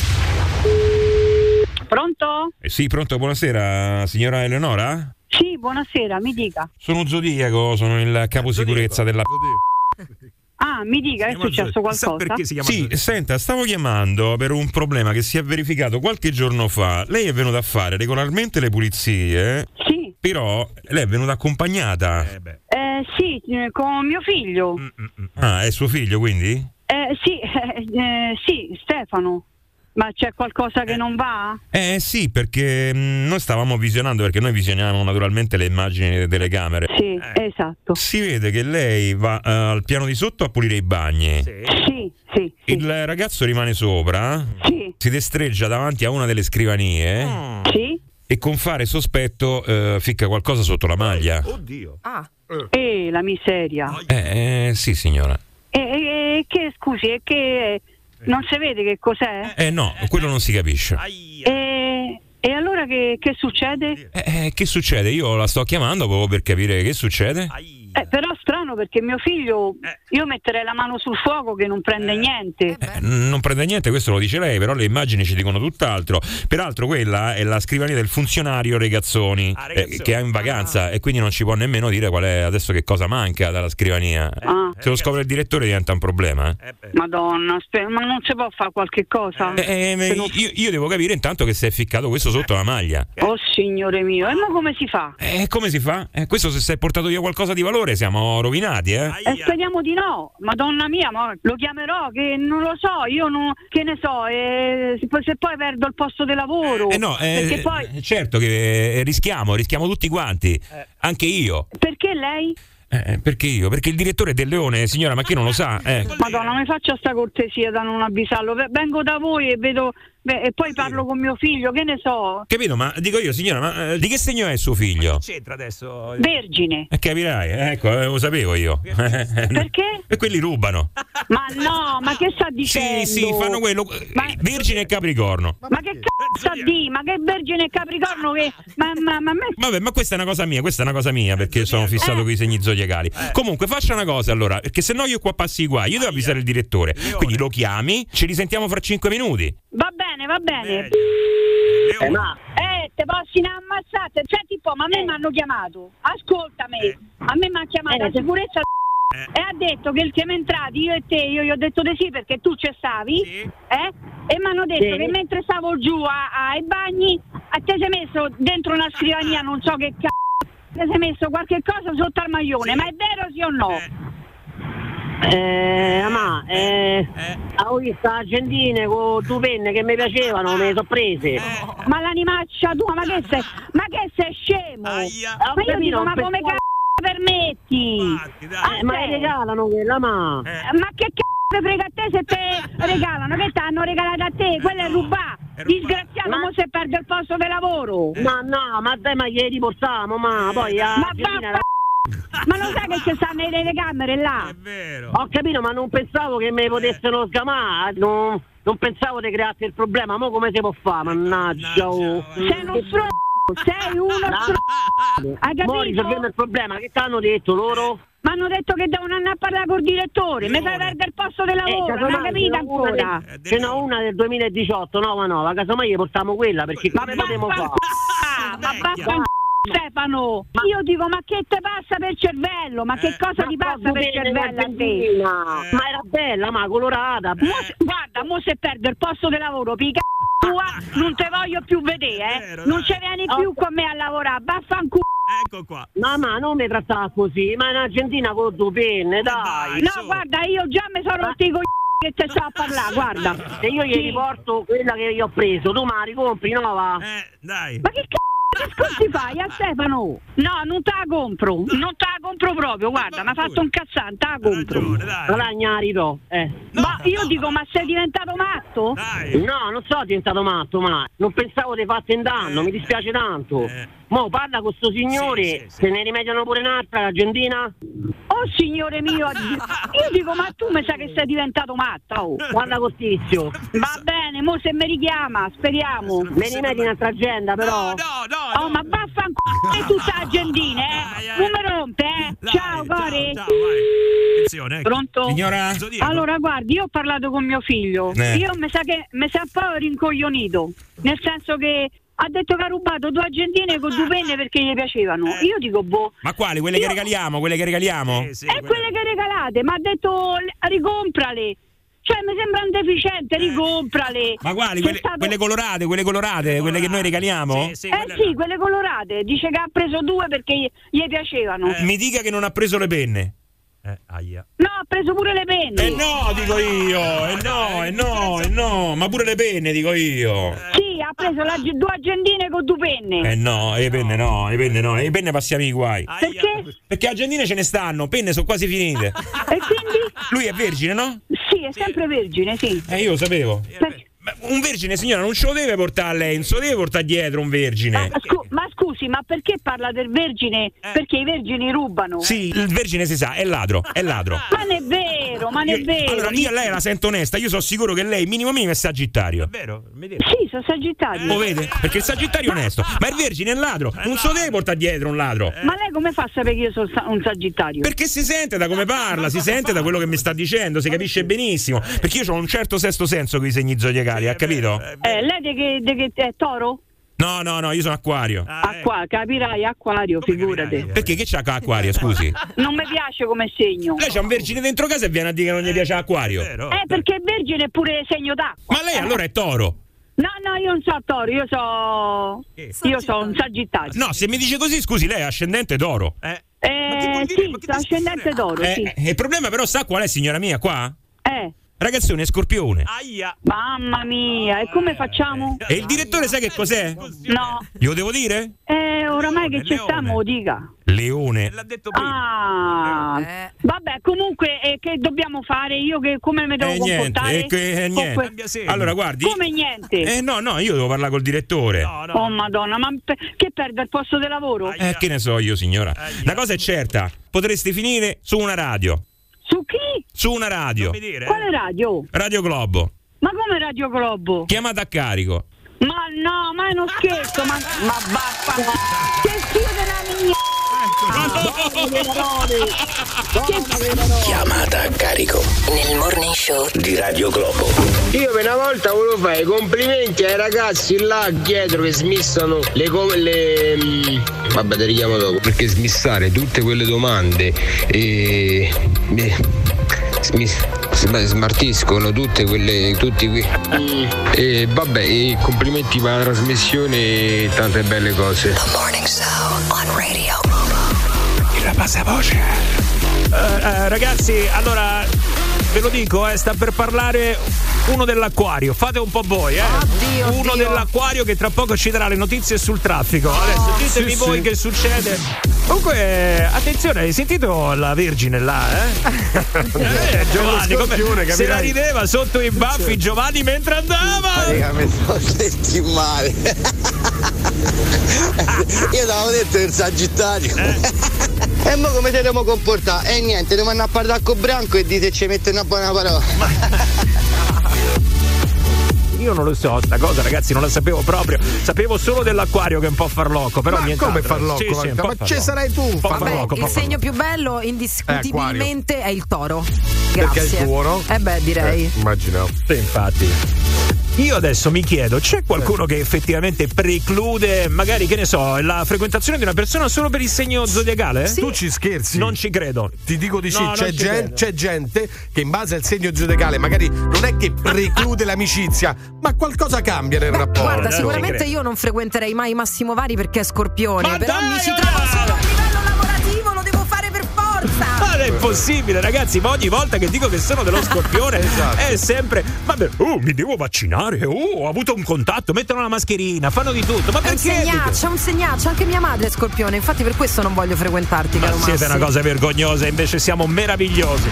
Pronto? Eh, sì, pronto, buonasera, signora Eleonora? Sì, buonasera, mi dica. Sono Zodiaco, sono il capo sicurezza della... Ah, mi dica, è successo qualcosa? Sì, senta, stavo chiamando per un problema che si è verificato qualche giorno fa. Lei è venuta a fare regolarmente le pulizie? Sì. Però lei è venuta accompagnata. Eh, sì, eh, con mio figlio. Ah, è suo figlio quindi? Eh, sì, eh, [LAUGHS] eh, sì, Stefano. Ma c'è qualcosa che non va? Eh sì, perché mh, noi stavamo visionando, perché noi visioniamo naturalmente le immagini delle telecamere. Sì, esatto. Si vede che lei va eh, al piano di sotto a pulire i bagni. Sì, sì. Il ragazzo rimane sopra, Sì. si destreggia davanti a una delle scrivanie Sì. e con fare sospetto eh, ficca qualcosa sotto la maglia. Oddio. Ah. Eh, la miseria. Eh, eh, sì signora. E, e- e che, scusi, e che non si vede che cos'è? Eh no, quello non si capisce. E, e allora che, che succede? Eh, che succede? Io la sto chiamando proprio per capire che succede. Eh, però strano perché mio figlio, io metterei la mano sul fuoco che non prende niente. Eh, non prende niente, questo lo dice lei, però le immagini ci dicono tutt'altro. Peraltro quella è la scrivania del funzionario Regazzoni, eh, che è in vacanza e quindi non ci può nemmeno dire qual è adesso che cosa manca dalla scrivania. Ah. Se lo scopre il direttore diventa un problema. eh. Madonna, spe- ma non si può fare qualche cosa? Eh, eh, io, io devo capire intanto che si è ficcato questo sotto la maglia. Oh signore mio, e ma come si fa? E come si fa? Eh, questo se si è portato via qualcosa di valore siamo rovinati, eh? Eh, speriamo di no, madonna mia, ma lo chiamerò che non lo so, io non, che ne so, eh, se, poi, perdo il posto di lavoro. Eh no, eh, poi, eh, certo che eh, rischiamo, rischiamo tutti quanti, anche io. perché lei? Eh, perché io? Perché il direttore del Leone, signora, ma chi non lo sa? Eh. Madonna, mi faccia sta cortesia da non avvisarlo. Vengo da voi e vedo beh, e poi parlo con mio figlio, che ne so. Capito? Ma dico io, signora, ma eh, di che segno è suo figlio? C'entra adesso. Vergine. Eh, capirai, eh, ecco, eh, lo sapevo io. [LAUGHS] Perché? E quelli rubano. Ma no, ma che sta dicendo? Sì, sì, fanno quello. eh, Vergine e Capricorno. Ma che cazzo sta di? Ma che vergine e capricorno che. Ma, ma, ma a me Vabbè, ma questa è una cosa mia, questa è una cosa mia perché sono fissato con i segni zodiacali. Comunque, faccia una cosa allora, perché se no io qua passi qua, io devo avvisare il direttore. Quindi lo chiami, ci risentiamo fra 5 minuti. Va bene, va bene. Eh, ma... Eh, te posso ammazzate. Senti un po', ma a me mi hanno chiamato. Ascoltami. A me mi ha chiamato la sicurezza e ha detto che il siamo entrati io e te, io gli ho detto di sì perché tu ci stavi, eh? E mi hanno detto Sì. che mentre stavo giù a- ai bagni, a te sei messo dentro una scrivania, non so che cazzo, ti sei messo qualche cosa sotto al maglione, ma è vero sì o no? Eh, ma eh, ho visto agendine con due penne che mi piacevano, me le sono prese. Ma l'animaccia tua, ma che sei? Ma che sei scemo? Ma io dico, ma come cazzo permetti? Eh, ma le regalano quella, ma. Ma che cazzo frega a te se te [LAUGHS] regalano? Che ti hanno regalato a te? Quello è rubà. Disgraziato, Ma- mo se perde il posto di lavoro. Ma no, ma dai, ma glieli portiamo, ma poi a Ma vaffa- Ma lo sai che ci stanno le telecamere là? Ho capito, ma non pensavo che mi potessero sgamare, non, non pensavo di crearti il problema, ma come si può fare, mannaggia, oh. Sei uno stronzo, sei uno stronzo. Hai Mo capito? risolviamo il problema, che ti hanno detto loro? Mi hanno detto che devono andare a parlare col direttore, mi fai perdere il posto di lavoro, non hai capito ancora? Ce n'ho una del 2018, nuova nuova, casomai gli portiamo quella perché come potremmo fare? Ah, ma vaffanculo, Stefano, io dico ma che ti passa per cervello? Ma che cosa Ma ti passa per cervello a te? Argentina? Ma era bella, ma colorata. Mo se- guarda, mo se perdo il posto di lavoro, pica [LAUGHS] tua, non te voglio più vedere, eh? Non ci vieni più con me a lavorare, vaffanculo. Ecco qua. Mamma, non mi trattava così, ma in Argentina con due penne, dai. No, guarda, io già mi sono rotti i coglioni che te sto a parlare, [LAUGHS] guarda. Se io gli Sì. riporto quella che gli ho preso, tu me la ricompri, no va? Eh, dai. Ma che cazzo che sconti fai a Stefano? No, non te la compro, non te la compro proprio, guarda, mi ha fatto un cazzante, te la compro. Allora la ridò, eh. Ma io dico, ma sei diventato matto? No, non sono diventato matto, ma non pensavo di farti in danno, mi dispiace tanto. Mo parla con sto signore, se ne rimediano pure un'altra, l'Argentina? Oh signore mio, [LAUGHS] io dico, ma tu mi sa che sei diventato matta, oh. [LAUGHS] Guarda col tizio. Va bene, mo se mi richiama, speriamo. Me ne metti un'altra agenda però? Oh, ma vaffanculo è tutta agendina, [LAUGHS] eh? Non mi rompe, eh? Ciao, Cori. Attenzione. ecco. Pronto? Signora? Allora, guardi, io ho parlato con mio figlio. Eh. Io mi sa che mi sa un po' rincoglionito. Nel senso che ha detto che ha rubato due argentine con due penne perché gli piacevano. Io dico, boh. Ma quali? Quelle che Io- regaliamo? Quelle che regaliamo? e quelle che regalate, ma ha detto "Le- ricomprale. Cioè, mi sembra un deficiente, ricomprale. Ma quali? Quelle, stato- quelle colorate, quelle colorate, quelle che noi regaliamo? eh sì, quelle colorate. Dice che ha preso due perché gli, gli piacevano. Mi dica che non ha preso le penne. Eh, aia. No, ha preso pure le penne. Eh no, dico io. Eh no, eh no, eh no. Ma pure le penne, dico io. Sì, ha preso la- due argentine con due penne. Eh no, le penne no, le penne no. Le penne passiamo i guai. Perché? Perché argentine ce ne stanno, penne sono quasi finite. E quindi? Lui è vergine, no? Sì, è sempre vergine, sì. Eh, io lo sapevo. Ma un vergine, signora, non ce lo deve portare a lei, non se lo deve portare dietro un vergine. Ma, scu- ma scusi, ma perché parla del vergine? Perché i vergini rubano. Sì, il vergine si sa, è ladro, è ladro. Ma non è vero, ma non è vero. Allora, io lei la sento onesta, io sono sicuro che lei minimo minimo è sagittario. Vero? Sì, sono sagittario. Lo vede? Perché il sagittario è onesto, ma il vergine è ladro, non se lo deve portare dietro un ladro. Ma lei come fa a sapere che io sono sa- un sagittario? Perché si sente da come parla, si sente da quello che mi sta dicendo, si capisce benissimo. Perché io ho un certo sesto senso con i segni zodiacali, ha capito? Eh, lei di che, di che è toro? No, no, no, io sono acquario. Acqua, capirai, acquario, figurati. Perché che c'ha con acquario, scusi? [LAUGHS] Non mi piace come segno. Lei c'ha un vergine dentro casa e viene a dire che non gli piace acquario. Eh, perché vergine è pure segno d'acqua. Ma lei allora è toro. No, no, io non so toro, io so. Io sono un sagittario. No, se mi dice così, scusi, lei è ascendente d'oro. Eh, sì, sono ascendente d'oro, Eh, sì. eh, il problema però sa qual è, signora mia, qua? Eh. Ragazzone è scorpione. Aia. Mamma mia, e come facciamo? E il direttore sa che cos'è? No. Glielo devo dire? Eh, oramai che ci stiamo, dica. Leone. Ah, vabbè, comunque, eh, che dobbiamo fare? Io che come mi devo Eh, niente, comportare? eh, che- eh, Con niente. que- Allora, guardi. Come niente? Eh no, no, io devo parlare col direttore. Oh madonna, ma pe- che perde il posto di lavoro? Eh, che ne so io, signora. Una cosa è certa, potresti finire su una radio. Su chi? Su una radio. Quale radio? Radio Globo. Ma come Radio Globo? Chiamata a carico. Ma no, ma è uno scherzo, ma, ma vaffanculo. Che schifo della mia. Chiamata a carico Nel morning show di Radio Globo. Io per una volta volevo fare i complimenti ai ragazzi là dietro che smissano le, co- le mm, vabbè te richiamo dopo perché smissare tutte quelle domande e eh, smis- sm- smartiscono tutte quelle tutti qui e vabbè e complimenti per la trasmissione e tante belle cose Morning show on radio. La passavoce. Eh, ragazzi, allora ve lo dico, eh, sta per parlare uno dell'acquario. Fate un po' voi, eh. uno dell'acquario che tra poco ci darà le notizie sul traffico. Adesso ditemi sì, voi sì. che succede. Comunque, eh, attenzione, hai sentito la Vergine là, eh? [LAUGHS] eh Giovanni, come se la rideva sotto i baffi Giovanni mentre andava. mi sono senti male. [LAUGHS] Io l'avevo detto del Sagittario. E mo come te dobbiamo comportare? E niente, dobbiamo andare a parlare con Branco e dite ci mette una buona parola. [LAUGHS] Io non lo so, sta cosa, ragazzi, non la sapevo proprio. Sapevo solo dell'acquario che è un po' farlocco, però Ma niente. come farlocco, Sì, sì, Ma ci farlocco. sarai tu, po' farlocco. Il segno più bello indiscutibilmente è il toro. Perché è Grazie. il tuo, no? Eh beh, direi. Eh, immaginavo. Sì, infatti. Io adesso mi chiedo, c'è qualcuno che effettivamente preclude, magari, che ne so, la frequentazione di una persona solo per il segno zodiacale? Tu ci scherzi? Non ci credo. Ti dico di sì, No, c'è, gen- c'è gente che in base al segno zodiacale magari non è che preclude l'amicizia, ma qualcosa cambia nel rapporto. Guarda, sicuramente io non frequenterei mai Massimo Vari perché è scorpione, però mi ci trovo solo a livello è impossibile, ragazzi, ma ogni volta che dico che sono dello [LAUGHS] scorpione Esatto. è sempre. Vabbè, oh, mi devo vaccinare, oh, ho avuto un contatto, mettono la mascherina, fanno di tutto. Ma È un perché? segnaccio, è un segnaccio, anche mia madre è scorpione, infatti per questo non voglio frequentarti, Ma siete Massi. una cosa vergognosa, invece siamo meravigliosi.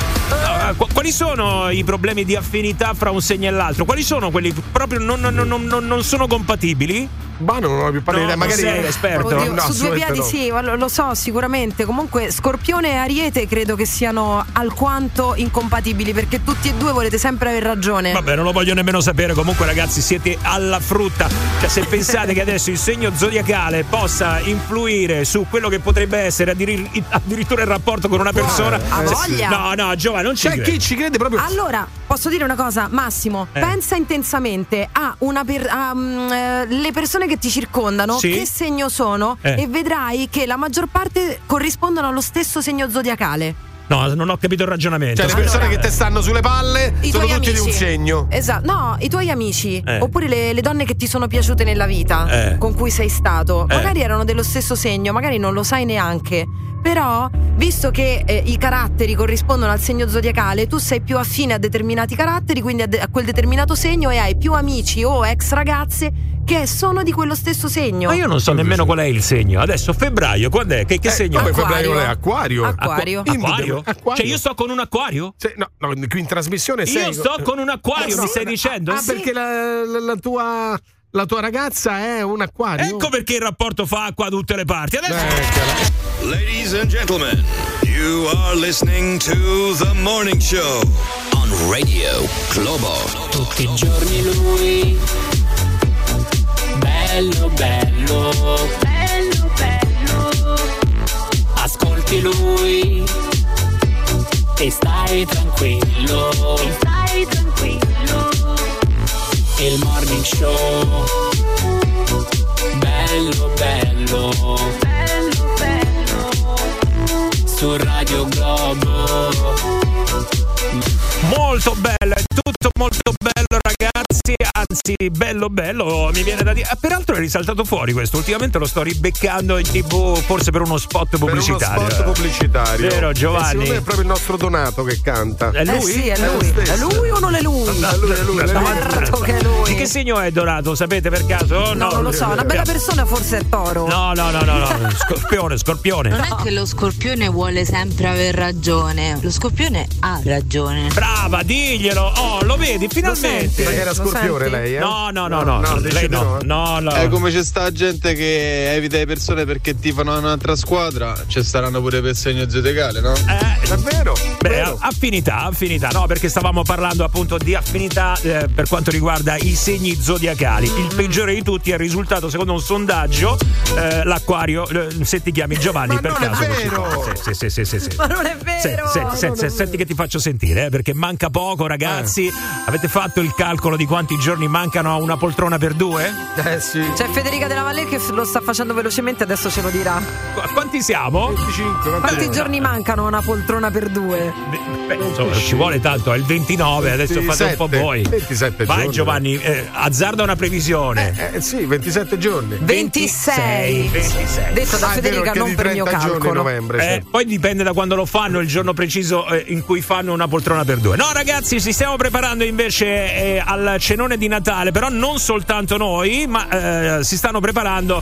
Qu- quali sono i problemi di affinità fra un segno e l'altro? Quali sono quelli proprio non, non- non- non- non sono compatibili? Ma non ho più parlato No, magari sei esperto. Oddio, No, su due piedi no. sì, lo, lo so sicuramente. Comunque Scorpione e Ariete credo che siano alquanto incompatibili perché tutti e due volete sempre aver ragione. Vabbè, non lo voglio nemmeno sapere. Comunque, ragazzi, siete alla frutta. Cioè, se pensate che adesso il segno zodiacale possa influire su quello che potrebbe essere addir- addirittura il rapporto con una persona. Ha se- voglia. No, no, Giovanni, non ci C'è credo. chi ci crede proprio. Allora, posso dire una cosa, Massimo? Eh. Pensa intensamente a una per- a, eh, le persone che ti circondano, Sì. che segno sono, Eh. e vedrai che la maggior parte corrispondono allo stesso segno zodiacale. No, non ho capito il ragionamento. Cioè, le persone che te stanno sulle palle sono tutti amici. di un segno. Esatto, no, i tuoi amici, Eh. oppure le, le donne che ti sono piaciute nella vita, Eh. con cui sei stato, Eh. magari erano dello stesso segno, magari non lo sai neanche. Però, visto che eh, i caratteri corrispondono al segno zodiacale, tu sei più affine a determinati caratteri, quindi a, de- a quel determinato segno, e hai più amici o ex ragazze che sono di quello stesso segno. Ma io non so nemmeno qual è il segno. Adesso febbraio, quando è? Che, che segno Come è? febbraio è acquario? Acquario. Acqua- acquario? Cioè, io sto con un acquario? Sì, no, no, qui in trasmissione sei. Io sto con un acquario, Eh, mi sì. stai dicendo? Ah, Sì. perché la, la- la tua, la tua ragazza è un acquario? Ecco perché il rapporto fa acqua da tutte le parti. Adesso. Ladies and gentlemen, you are listening to the morning show on Radio Globo. Tutti i giorni lui Bello bello Bello bello Ascolti lui E stai tranquillo Il morning show. Bello bello. Bello bello. Su Radio Globo. Molto bello, Anzi, bello, bello, mi viene da dire. Ah, Peraltro è risaltato fuori questo. Ultimamente lo sto ribeccando in tv, forse per uno spot pubblicitario. Per uno spot pubblicitario. Vero, Eh, Giovanni? me è proprio il nostro Donato che canta. È lui? Eh sì, è lo lui. È stesso. lui o non è lui? È lui, è lui, è lui. Certo che è lui. Che segno è Donato? Sapete per caso? No, non lo so, una bella persona forse è toro. No, no, no, no, no. Scorpione, scorpione. Non è che lo scorpione vuole sempre aver ragione, lo scorpione ha ragione. Brava, diglielo. Oh, lo vedi, finalmente. Ma era scorpione lei, eh? No, no, no, no. No, lei decide no. no. No, no. È come c'è sta gente che evita le persone perché tifano un'altra squadra, ci saranno pure per segno zodiacale, no? Eh, È vero. Beh, affinità, affinità, no, perché stavamo parlando appunto di affinità eh, per quanto riguarda i segni zodiacali. Il peggiore di tutti è il risultato, secondo un sondaggio, eh, l'acquario, eh, se ti chiami Giovanni Ma per non è caso. vero! Sì, sì, sì, sì, sì. Ma non è Sì, vero. sì, sì, sì, senti che ti faccio sentire, eh, perché manca poco, ragazzi. Avete fatto il calcolo di quanti giorni mancano a una poltrona per due? Eh sì. C'è Federica Della Valle che lo sta facendo velocemente, adesso ce lo dirà. Qu- Quanti siamo? 25. Quanti giorni mancano a una poltrona per due? Beh, insomma, ci vuole tanto, è il 29, adesso fate un po' 27. voi. 27 Vai giorni. Giovanni, eh, azzarda una previsione. Eh sì, 27 giorni. 26. 26. Detto da Ah, Federica, non per mio 30 giorni calcolo. novembre. Eh, certo. poi dipende da quando lo fanno, il giorno preciso eh, in cui fanno una poltrona per due. No, ragazzi, ci stiamo preparando invece eh, al cenone di Natale, però non soltanto noi, ma eh, si stanno preparando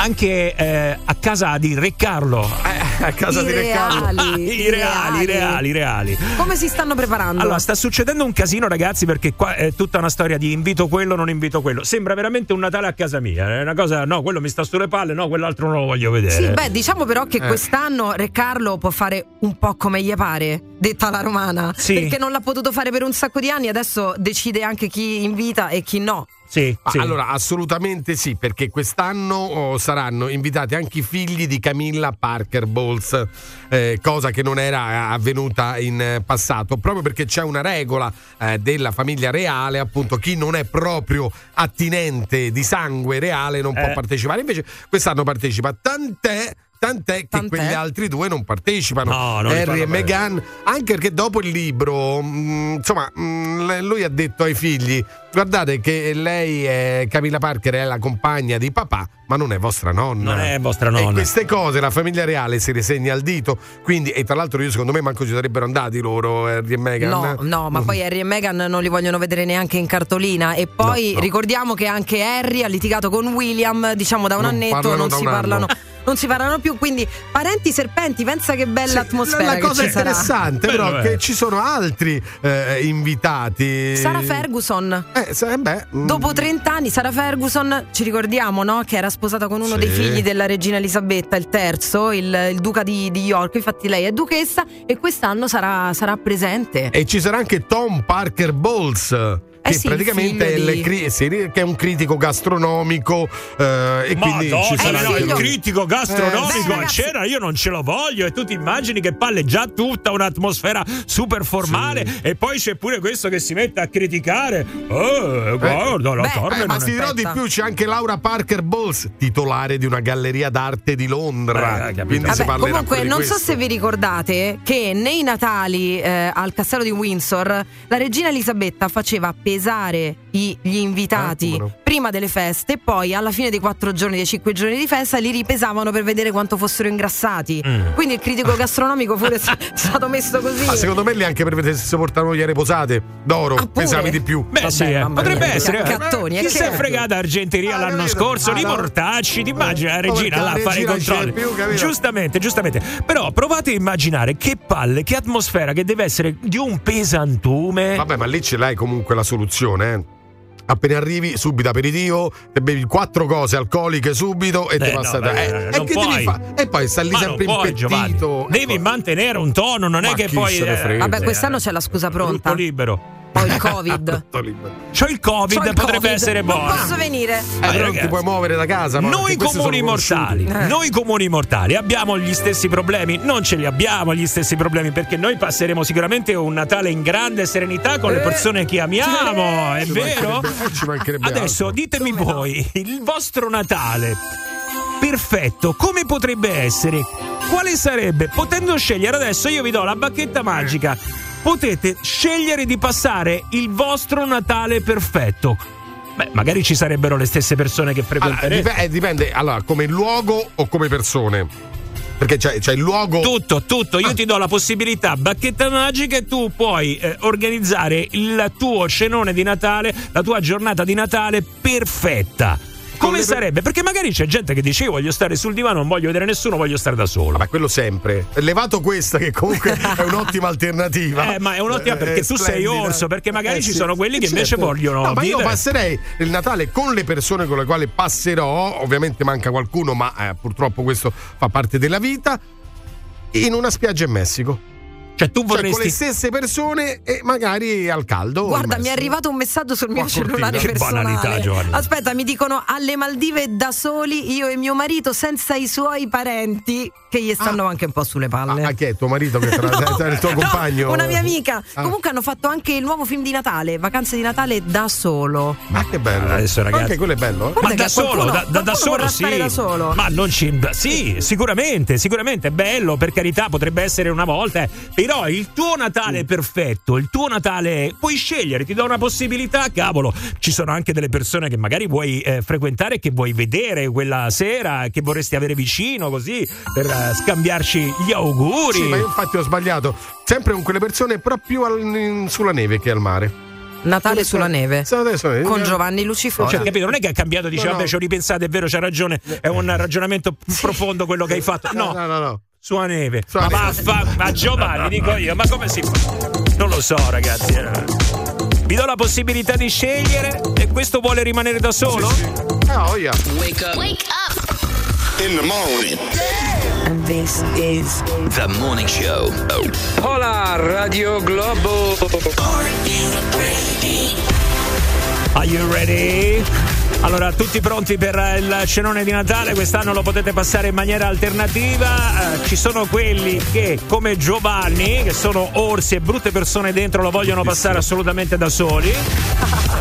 anche eh, a casa di Re Carlo. Eh, a casa I di Re Carlo. reali, [LAUGHS] I reali, i reali, i reali. Come si stanno preparando? Allora, sta succedendo un casino, ragazzi, perché qua è tutta una storia di invito quello, non invito quello. Sembra veramente un Natale a casa mia. È una cosa, no, quello mi sta sulle palle, no, quell'altro non lo voglio vedere. Sì, beh, diciamo però che Eh. quest'anno Re Carlo può fare un po' come gli pare, detta la romana. Sì. Perché non l'ha potuto fare per un sacco di anni, adesso decide anche chi invita e chi no. Sì, sì. Allora, assolutamente sì, perché quest'anno oh, saranno invitati anche i figli di Camilla Parker Bowles, eh, cosa che non era avvenuta in eh, passato, proprio perché c'è una regola eh, della famiglia reale, appunto chi non è proprio attinente di sangue reale non può Eh. partecipare, invece quest'anno partecipa, tant'è Tant'è che Tant'è? quegli altri due non partecipano, No, non Harry e. Meghan, anche perché dopo il libro, mh, insomma, mh, le- lui ha detto ai figli: guardate che lei è Camilla Parker, è la compagna di papà, ma non è vostra nonna. Non è vostra E nonna. queste cose la famiglia reale si risegna al dito. Quindi, e tra l'altro, io secondo me manco ci sarebbero andati loro, Harry e Meghan. No, no, ma poi Harry e Meghan non li vogliono vedere neanche in cartolina. E poi No, no. ricordiamo che anche Harry ha litigato con William, diciamo da un Non annetto, parlano non da si un anno. [LAUGHS] non si faranno più. Quindi, parenti serpenti, pensa che bella atmosfera. La che cosa ci sarà. interessante, però, Bello, è che eh. ci sono altri eh, invitati. Sara Ferguson. Eh, sa- beh, mm, Dopo 30 anni, Sara Ferguson, ci ricordiamo, no? Che era sposata con uno Sì. dei figli della regina Elisabetta, il terzo, il, il duca di, di York. Infatti, lei è duchessa e quest'anno sarà, sarà presente. E ci sarà anche Tom Parker Bowles. Che Eh sì, praticamente è, il sì, è un critico gastronomico eh, e quindi Madonna, ci sarà no, anche il critico gastronomico Eh, beh, a cena io non ce lo voglio e tu ti immagini che palle già tutta un'atmosfera super formale e poi c'è pure questo che si mette a criticare eh, guarda la beh, carne Eh, ma ti dirò di più, c'è anche Laura Parker Bowles, titolare di una galleria d'arte di Londra. Eh. Quindi si Vabbè, parlerà comunque, non so se vi ricordate che nei Natali eh, al castello di Windsor la regina Elisabetta faceva pesare i- gli invitati Ah, no. prima delle feste, poi alla fine dei quattro giorni, dei cinque giorni di festa, li ripesavano per vedere quanto fossero ingrassati. Mm. Quindi il critico [LAUGHS] gastronomico pure è stato messo così. Ah, secondo me lì anche per vedere se si portano le posate d'oro, Ah, pure? pesavi di più. Beh, Vabbè, sì, eh. potrebbe mia, essere. che cattoni, Chi eh, si è fregata Argenteria Ah, l'anno scorso? Ah, di no. mortacci, ti immagini la Eh, regina perché là a la fare i controlli. più, giustamente, giustamente. Però provate a immaginare che palle, che atmosfera che deve essere di un pesantume. Vabbè, ma lì ce l'hai comunque la soluzione, eh. Appena arrivi, subito aperitivo, te bevi quattro cose alcoliche subito e Eh, ti no, passa beh, da. eh, Eh, e che fare? E poi sta lì Ma sempre puoi, impettito. Devi mantenere un tono, non è Ma che chi poi. frega? Vabbè, quest'anno c'è la scusa pronta. Tutto libero. Ho il Covid. [LAUGHS] C'ho il Covid, C'ho il potrebbe Covid. essere Non buono. posso venire. Eh, però non ti puoi muovere da casa. ma Noi comuni mortali. Eh. noi comuni mortali abbiamo gli stessi problemi? Non ce li abbiamo gli stessi problemi perché noi passeremo sicuramente un Natale in grande serenità con le Eh. persone che amiamo, è Ci vero? mancherebbe- eh, Adesso altro. ditemi voi, il vostro Natale perfetto come potrebbe essere? Quale sarebbe? Potendo scegliere adesso io vi do la bacchetta magica. Potete scegliere di passare il vostro Natale perfetto. Beh, magari ci sarebbero le stesse persone che Allora, frequenterete. dip- eh, dipende, allora, come luogo o come persone? Perché c'è, c'è il luogo. Tutto, tutto, io ti do la possibilità, bacchetta magica, e tu puoi eh, organizzare il tuo cenone di Natale, la tua giornata di Natale perfetta. Come sarebbe? Perché magari c'è gente che dice io voglio stare sul divano, non voglio vedere nessuno, voglio stare da solo. Vabbè, quello sempre. Levato questa, che comunque [LAUGHS] è un'ottima alternativa. Eh, ma è un'ottima Eh, perché tu sei orso, perché magari Eh, ci sì. sono quelli che Certo. invece vogliono No, ma io vivere. passerei il Natale con le persone con le quali passerò. Ovviamente manca qualcuno, ma eh, purtroppo questo fa parte della vita. In una spiaggia in Messico. Cioè tu Cioè, con le vorresti stesse persone e magari al caldo. Guarda, mi è arrivato un messaggio sul mio cellulare Che personale. banalità, Giovanni. Aspetta, mi dicono alle Maldive da soli, io e mio marito, senza i suoi parenti, che gli stanno anche un po' sulle palle. Ah, ah, chi è tuo marito che tra, [LAUGHS] tra il tuo No, compagno? una mia amica. Ah. Comunque hanno fatto anche il nuovo film di Natale, Vacanze di Natale da solo. Ma che bello. Adesso, ragazzi. Anche quello è bello. eh? Ma che da solo, qualcuno- da, da- solo sì. da solo. Ma non ci. Sì, sicuramente, sicuramente è bello, per carità, potrebbe essere una volta. eh. Però il tuo Natale perfetto, il tuo Natale puoi scegliere, ti do una possibilità, cavolo. Ci sono anche delle persone che magari vuoi eh, frequentare, che vuoi vedere quella sera, che vorresti avere vicino così per eh, scambiarci gli auguri. Sì, ma io infatti ho sbagliato. Sempre con quelle persone, però più al- in- sulla neve che al mare. Natale sulla neve. Eh, Con Giovanni Luciforo. Cioè, capito? Non è che ha cambiato, dice, No, no. vabbè, ci ho ripensato, è vero, c'ha ragione, è un ragionamento più profondo quello che hai fatto. [LAUGHS] No, no, no. no. Sulla neve. Sulla ma vaffa, ma Giovanni, dico io, ma come si fa? Non lo so, ragazzi. eh. Vi do la possibilità di scegliere e questo vuole rimanere da solo? Ah, oh, yeah. Wake up. Wake up. In the morning. And this is The morning show. Hola, Radio Globo. Are you ready? Allora, tutti pronti per il cenone di Natale? Quest'anno lo potete passare in maniera alternativa. Eh, ci sono quelli che, come Giovanni, che sono orsi e brutte persone dentro, lo vogliono passare assolutamente da soli.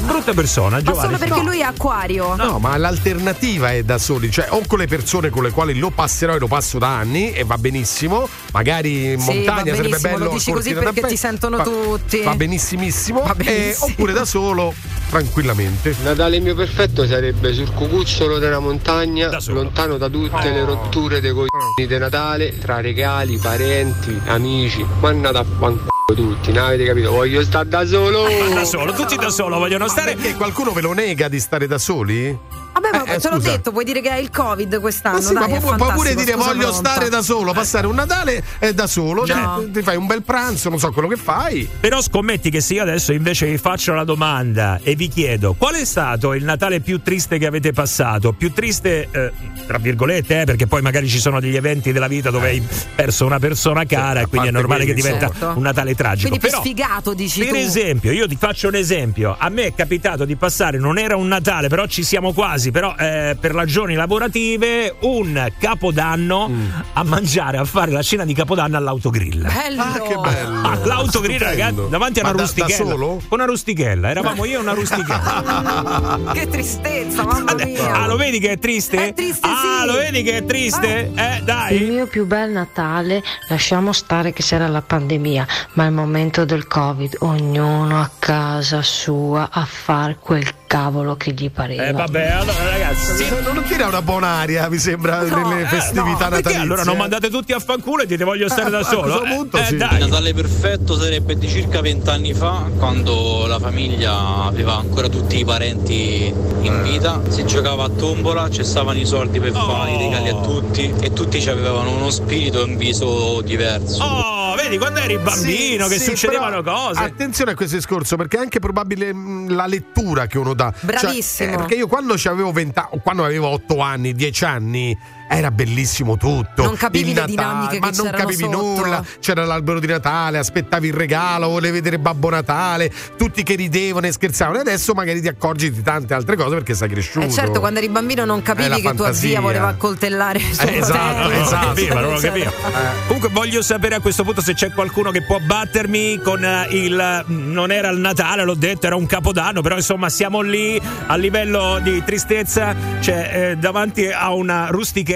Brutte persone, Ma Giovanni. solo perché no. lui è acquario. No, ma l'alternativa è da soli, cioè o con le persone con le quali lo passerò e lo passo da anni e va benissimo, magari in Sì, montagna sarebbe bello. lo dici così perché ti sentono Va- tutti. Va benissimissimo, Va eh, benissimo. oppure da solo, tranquillamente. Natale mio perfetto sarebbe sul cucuzzolo della montagna, Da lontano da tutte le rotture dei coglioni di Natale, tra regali, parenti, amici. Ma andate a fanculo tutti, non avete capito? Voglio stare da solo! Ma [LAUGHS] da solo, tutti da solo vogliono stare. Perché qualcuno ve lo nega di stare da soli? Vabbè, ma Eh, te l'ho detto, puoi dire che hai il Covid quest'anno. Ma sì, dai, ma è puoi, puoi pure dire voglio pronta. stare da solo, passare un Natale eh, da solo, No. ti, ti fai un bel pranzo, non so quello che fai. Però scommetti che se io adesso invece vi faccio la domanda e vi chiedo qual è stato il Natale più triste che avete passato? Più triste, eh, tra virgolette, eh, perché poi magari ci sono degli eventi della vita dove hai perso una persona cara e quindi è normale che diventa certo. un Natale tragico. Quindi più Però, sfigato, dici per tu. esempio, io ti faccio un esempio. A me è capitato di passare, non era un Natale, però ci siamo quasi, però eh, per ragioni lavorative, un capodanno Mm. a mangiare, a fare la cena di capodanno all'autogrill. Bello. Ah, che bello. All'autogrill, Stupendo. ragazzi, davanti a una da- da rustichella. solo? Con una rustichella, eravamo io e una rustichella. [LAUGHS] che tristezza, mamma mia. ah, lo vedi che è triste? È triste, ah, sì. lo vedi che è triste? Eh, Il dai. mio più bel Natale, lasciamo stare che c'era la pandemia, ma il momento del Covid, ognuno a casa sua a fare quel cavolo che gli pareva. Eh, vabbè, allora ragazzi. Non tira una buona aria, mi sembra, nelle Eh, festività no, perché natalizie. allora non mandate tutti a fanculo e dite voglio stare Eh, da [LAUGHS] a solo? questo punto eh, sì. dai. Il Natale perfetto sarebbe di circa vent'anni fa, quando la famiglia aveva ancora tutti i parenti in vita. Si giocava a tombola, ci stavano i soldi per fare i regali a tutti e tutti ci avevano uno spirito e un viso diverso. Oh, vedi quando eri bambino Sì, che sì, succedevano cose. Attenzione a questo discorso, perché è anche probabile mh, la lettura che uno dà. Bravissimo. Cioè, eh, perché io quando avevo 20 o quando avevo 8 anni, 10 anni. Era bellissimo tutto. Non capivi Il le Natale, dinamiche ma che non capivi sotto. nulla. C'era l'albero di Natale, aspettavi il regalo, volevi vedere Babbo Natale, tutti che ridevano e scherzavano. E adesso magari ti accorgi di tante altre cose perché sei cresciuto. Eh certo, quando eri bambino non capivi che tua fantasia. zia voleva accoltellare suo Eh, esatto, fratello. non lo esatto. capiva, non lo Eccetera. capiva. Comunque voglio sapere a questo punto se c'è qualcuno che può battermi con eh, il non era il Natale, l'ho detto, era un capodanno, però insomma siamo lì a livello di tristezza, cioè eh, davanti a una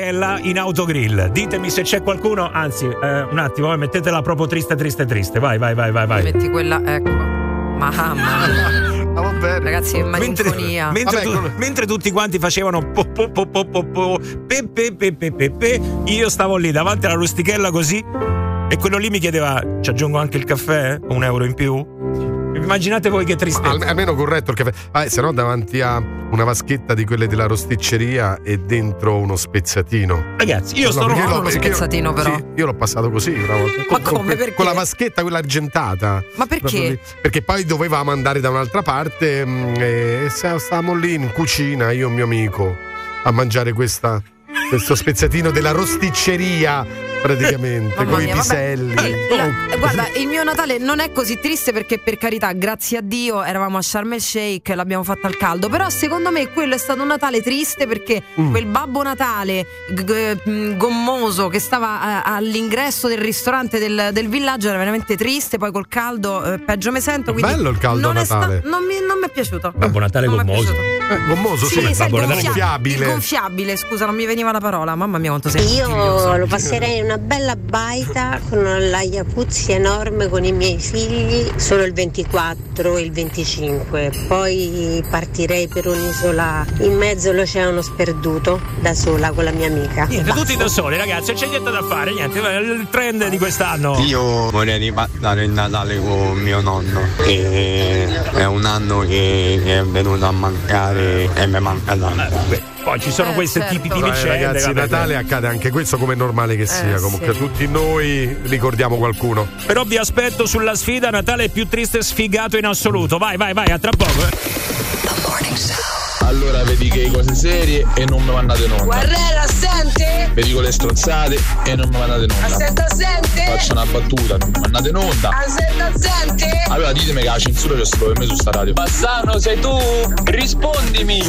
rustichella in autogrill. Ditemi se c'è qualcuno, anzi, eh, un attimo, eh, mettetela proprio triste triste triste. Vai, vai, vai, vai, vai. Metti quella, ecco. Mamma mia. Ragazzi, è Mentre, mentre Vabbè, tu- come- mentre tutti quanti facevano po, po, po, po, po, po, pe, pe, pe, pe, pe, pe, io stavo lì davanti alla rustichella così e quello lì mi chiedeva ci aggiungo anche il caffè? Un euro in più? Immaginate voi che tristezza. Al- almeno corretto il caffè. Ah, se no, davanti a una vaschetta di quelle della rosticceria e dentro uno spezzatino. Ragazzi, io No, sto l'ho- uno io- spezzatino, però. sì, io l'ho passato così una volta. Ma Con- con come? Perché? Con la vaschetta, quella argentata. Ma perché? Perché poi dovevamo andare da un'altra parte mm, e sta- stavamo lì in cucina, io e un mio amico, a mangiare questa, questo spezzatino della rosticceria praticamente, Mamma con i mia, vabbè. piselli. La- eh, guarda, il mio Natale non è così triste perché per carità, grazie a Dio, eravamo a Sharm el Sheikh e l'abbiamo fatta al caldo. Però secondo me quello è stato un Natale triste perché Mm. quel babbo Natale g- g- mh, gommoso che stava eh, all'ingresso del ristorante del, del villaggio era veramente triste. Poi col caldo, eh, peggio me sento. Quindi Bello il caldo non a è sta- Natale. non, mi, non mi è piaciuto. Babbo Natale Non mi gommoso. Eh, gommoso, sì, Sì, gonfia- gonfiabile. il gonfiabile, scusa, non mi veniva la parola. Mamma mia, quanto sei Io lo passerei in una bella baita con la Iacuzzi enorme con i miei figli solo il 24 e il 25. Poi partirei per un'isola in mezzo all'oceano sperduto da sola con la mia amica. Niente, Basta. tutti da soli, ragazzi, non c'è niente da fare, niente. Il trend di quest'anno. Io vorrei passare il Natale con mio nonno, che è un anno che è venuto a mancare e mi manca tanto. Poi ci sono Eh, questi certo. tipi di eh, vicende. ragazzi, vabbè, Natale accade anche questo come è normale che sia. Eh, Comunque sì. tutti noi ricordiamo qualcuno. Però vi aspetto sulla sfida Natale più triste e sfigato in assoluto. Vai, vai, vai, a tra poco. Allora vedi che cose serie e non mi mandate in onda. Guarrella, sente? Vi dico le strozzate e non mi mandate in onda. Aspetta, sente? Faccio una battuta, non mi mandate in onda. Aspetta, sente? Allora ditemi che la censura c'è solo per me su sta radio. Bassano, sei tu? Rispondimi!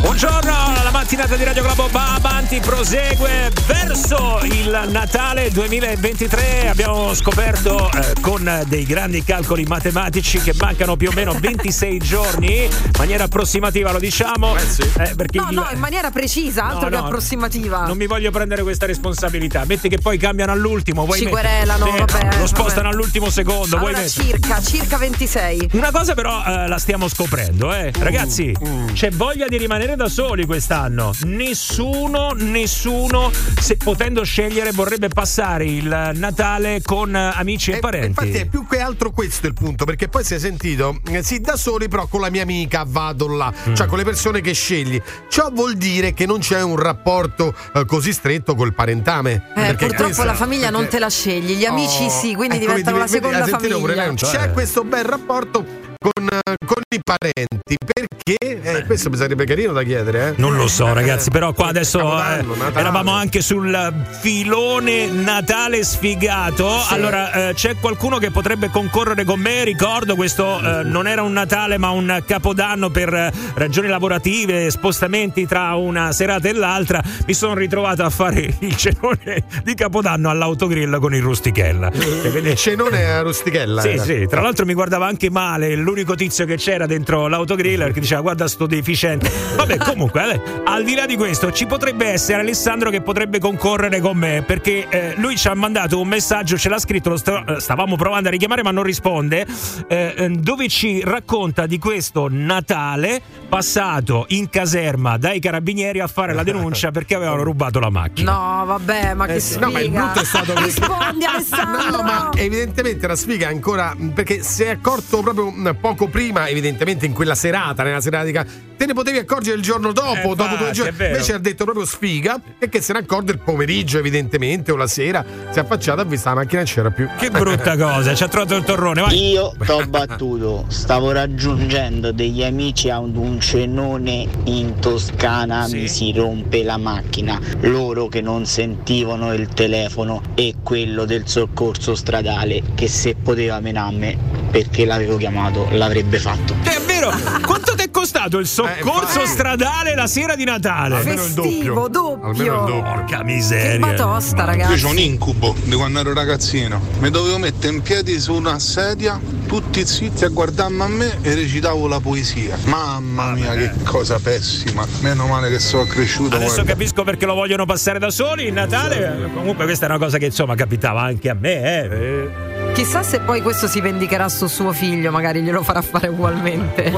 Buongiorno, la mattinata di Radio Globo va avanti, prosegue verso il Natale 2023. Abbiamo scoperto eh, con dei grandi calcoli matematici che mancano più o meno 26 giorni, in maniera approssimativa lo diciamo. eh, perché No, il- no, in maniera precisa, altro No, che no, approssimativa. Non mi voglio prendere questa responsabilità. Metti che poi cambiano all'ultimo. Vuoi Ci mettere- querelano, Sì, vabbè, Lo spostano vabbè. all'ultimo secondo. vuoi Allora, circa, circa 26. Una cosa però eh, la stiamo scoprendo, eh. Ragazzi, c'è voglia di rimanere da soli quest'anno. Nessuno, nessuno, se potendo scegliere, vorrebbe passare il Natale con eh, amici e, parenti. Infatti è più che altro questo il punto, perché poi si è sentito, eh, sì, da soli, però con la mia amica vado là, Mm. cioè con le persone che scegli. Ciò vuol dire che non c'è un rapporto eh, così stretto col parentame. Eh, Perché purtroppo questa- la famiglia non perché- te la scegli, gli amici Oh, sì, quindi ecco, diventano la vedi, seconda pure famiglia. lei? C'è questo bel rapporto con, con i parenti, perché eh, questo mi sarebbe carino da chiedere. Eh? Non lo so, ragazzi, però qua adesso eh, eravamo anche sul filone Natale sfigato. Sì. Allora, eh, c'è qualcuno che potrebbe concorrere con me? Ricordo, questo eh, non era un Natale, ma un capodanno per eh, ragioni lavorative, spostamenti tra una serata e l'altra. Mi sono ritrovato a fare il cenone di capodanno all'autogrill con il rustichella. Il cenone a rustichella. Sì, era. sì, tra l'altro mi guardava anche male l'unico tizio che c'era dentro l'autogrill che diceva guarda sto deficiente. Vabbè, [LAUGHS] comunque, eh, al di là di questo, ci potrebbe essere Alessandro che potrebbe concorrere con me perché eh, lui ci ha mandato un messaggio, ce l'ha scritto, lo sta- eh, stavamo provando a richiamare ma non risponde, eh, eh, dove ci racconta di questo Natale passato in caserma dai carabinieri a fare la denuncia [LAUGHS] perché avevano rubato la macchina. No, vabbè, ma che Eh sfiga. No, ma il brutto è stato Rispondi [LAUGHS] Alessandro. No, ma evidentemente la sfiga è ancora perché si è accorto proprio poco prima, evidentemente in quella serata, nella serata di te ne potevi accorgere il giorno dopo, Eh, dopo due giorni. Invece ha detto proprio sfiga e che se ne accorge il pomeriggio, evidentemente, o la sera. Si è affacciato, ha visto la macchina e non c'era più. Che brutta cosa, ci ha trovato il torrone, vai. Io t'ho battuto, stavo raggiungendo degli amici ad un cenone in Toscana, mi si rompe la macchina, loro che non sentivano il telefono e quello del soccorso stradale che se poteva menarmi perché l'avevo chiamato l'avrebbe fatto. È vero, quanto ti è costato il soccorso Eh, stradale la sera di Natale? Almeno il doppio. Festivo, doppio. Almeno il doppio. Porca miseria. Che batosta, ragazzi. Io ho un incubo di quando ero ragazzino. Mi dovevo mettere in piedi su una sedia, tutti zitti a guardarmi a me e recitavo la poesia. Mamma mia, che cosa pessima. Meno male che sono cresciuto. Adesso guarda. capisco perché lo vogliono passare da soli il Natale. Comunque questa è una cosa che insomma capitava anche a me, eh. Chissà se poi questo si vendicherà su suo figlio, magari glielo farà fare ugualmente.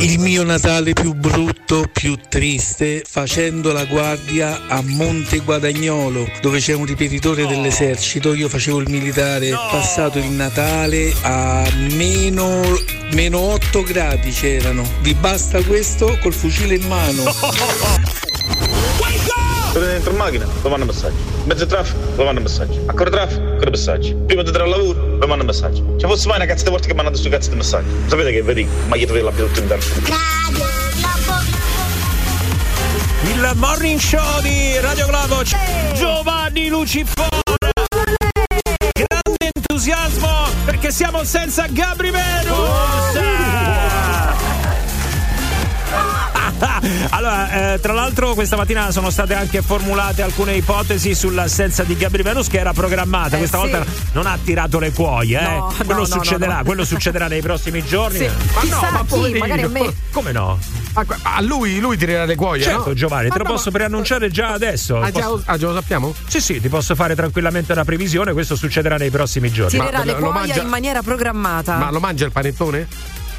Il mio Natale più brutto, più triste, facendo la guardia a Monte Guadagnolo, dove c'è un ripetitore dell'esercito. Io facevo il militare, passato il Natale a meno, meno 8 gradi c'erano. Vi basta questo col fucile in mano. Sono dentro in macchina, lo mando messaggi. In mezzo traffico, lo mando messaggi. Ancora traffico, ancora messaggi. Prima di andare al lavoro, lo mando messaggi. Se fosse mai una cazzo di volte che mi hanno mandato sto cazzo di messaggi. Sapete che vedi? Ma io dovevo l'abbia tutto in Il morning show di Radio Globo Giovanni Lucifora. Grande entusiasmo perché siamo senza Gabri Venus. [LAUGHS] Allora, eh, tra l'altro questa mattina sono state anche formulate alcune ipotesi sull'assenza di Gabri Venus che era programmata. Eh, Questa sì. volta non ha tirato le cuoie, eh. No, quello no, succederà, no, no. quello succederà nei prossimi giorni. Sì. Ma Chissà no, ma chi, poverino. magari a me. Come no? A, a lui, lui tirerà le cuoie, Certo, no? Giovanni, te Ma lo no, posso preannunciare già adesso. Ah, già, Posso- ah, già lo sappiamo? Sì, sì, ti posso fare tranquillamente una previsione, questo succederà nei prossimi giorni. Tirerà le lo cuoia mangia- in maniera programmata. Ma lo mangia il panettone?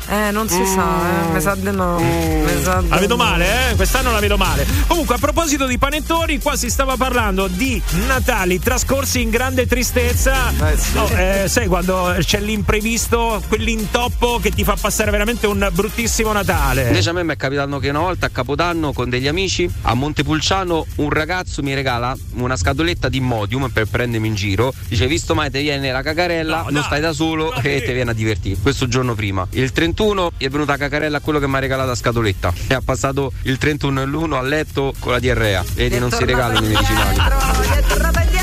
Eh, non si sa, eh. Mi sa di no. Mi sa di La vedo no. male, eh? Quest'anno la vedo male. Comunque, a proposito di panettoni, qua si stava parlando di Natali trascorsi in grande tristezza. No, eh, sai quando c'è l'imprevisto, quell'intoppo che ti fa passare veramente un bruttissimo Natale. Invece a me mi è capitato che una volta a Capodanno con degli amici a Montepulciano un ragazzo mi regala una scatoletta di Modium per prendermi in giro. Dice visto mai ti viene la cacarella, non stai da solo e ti viene a divertire. Questo giorno prima. Il 31 è venuta la cacarella a quello che mi ha regalato la scatoletta. E ha passato il 31 e l'1 a letto con la diarrea. Vedi, non si regalano i medicinali. È tornata indietro.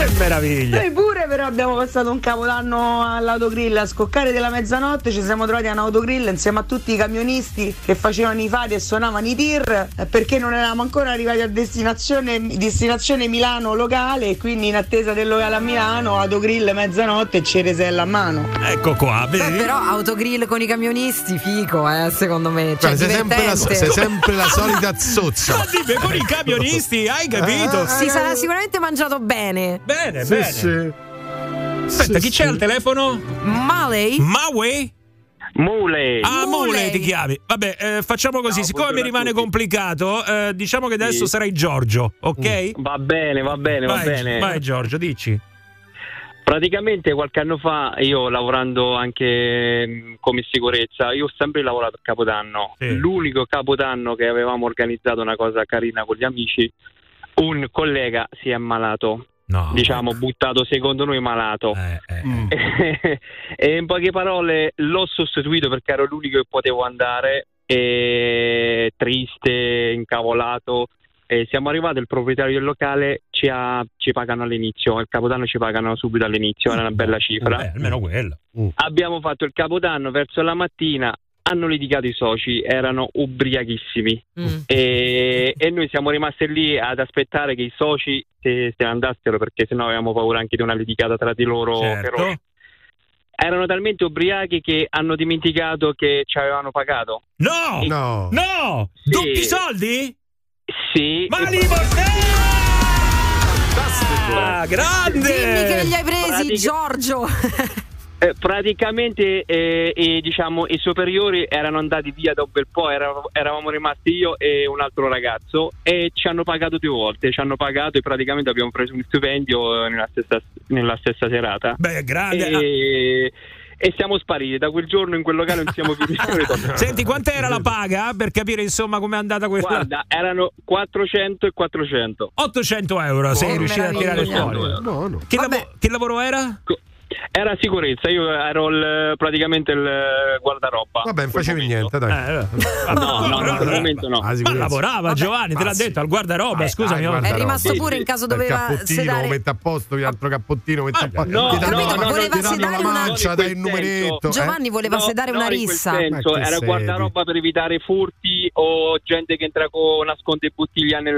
Che meraviglia. Noi pure però abbiamo passato un capodanno all'autogrill a scoccare della mezzanotte, ci siamo trovati a un autogrill insieme a tutti i camionisti che facevano i fari e suonavano i tir eh, perché non eravamo ancora arrivati a destinazione, destinazione Milano locale e quindi in attesa del locale a Milano, autogrill mezzanotte e ceresella a mano. Ecco qua, Beh, vedi? però autogrill con i camionisti, fico, eh, secondo me. Cioè, sei, sempre la, sei sempre la solita [LAUGHS] zozza. Ma dimmi, con i camionisti, hai capito? Si sarà sicuramente mangiato bene. Bene, Sì, bene. sì. Aspetta, Sì, chi c'è al telefono? Maley? Maui? Mule. Ah, Mule ti chiami. Vabbè, eh, facciamo così. Ciao, Siccome mi rimane complicato, eh, diciamo che adesso Sì. sarai Giorgio, ok? Va bene, va bene, va vai, bene. Vai, Giorgio, dici. Praticamente qualche anno fa, io lavorando anche mh, come sicurezza, io ho sempre lavorato a Capodanno. Sì. L'unico Capodanno che avevamo organizzato una cosa carina con gli amici, un collega si è ammalato. No. Diciamo, buttato secondo noi malato. [LAUGHS] e in poche parole l'ho sostituito perché ero l'unico che potevo andare, e triste, incavolato. E siamo arrivati, il proprietario del locale ci, ha- ci pagano all'inizio, il capodanno ci pagano subito all'inizio, era una bella cifra. Vabbè, almeno quella. Abbiamo fatto il capodanno verso la mattina, hanno litigato i soci, erano ubriachissimi e, e noi siamo rimasti lì ad aspettare che i soci se, se ne andassero perché sennò avevamo paura anche di una litigata tra di loro. Certo. Erano talmente ubriachi che hanno dimenticato che ci avevano pagato. No! No! No! Doppi soldi? Sì. Ma E li Ah, grande! Dimmi che li hai presi, Pratica- Giorgio. [LAUGHS] Eh, praticamente eh, i, diciamo, i superiori erano andati via da un bel po', era- eravamo rimasti io e un altro ragazzo e ci hanno pagato due volte, ci hanno pagato e praticamente abbiamo preso un stipendio eh, nella stessa, nella stessa serata. Beh, grande. E, e siamo spariti, da quel giorno in quel locale non siamo più [LAUGHS] ritornati. Senti, quant'era la paga per capire insomma com'è andata questa? Guarda, erano 400 e 400. 800 euro sei Oh, riuscito a tirare fuori. No, no. Che, che lavoro era? Era sicurezza, io ero il- praticamente il guardaroba. Vabbè, non facevi niente, dai. Eh, No, no, no, [LAUGHS] per il momento no. Ma lavorava Giovanni, te l'ha detto al guardaroba, scusami. oh. È rimasto pure in caso Il doveva cappottino, sedare. mette a posto, gli altro cappottino, mette a posto. no, no, la- no, voleva danno sedare una- mancia, dai il numeretto. eh? Giovanni voleva No, sedare una rissa. era guardaroba per evitare furti o gente che entra con nasconde bottiglia nel,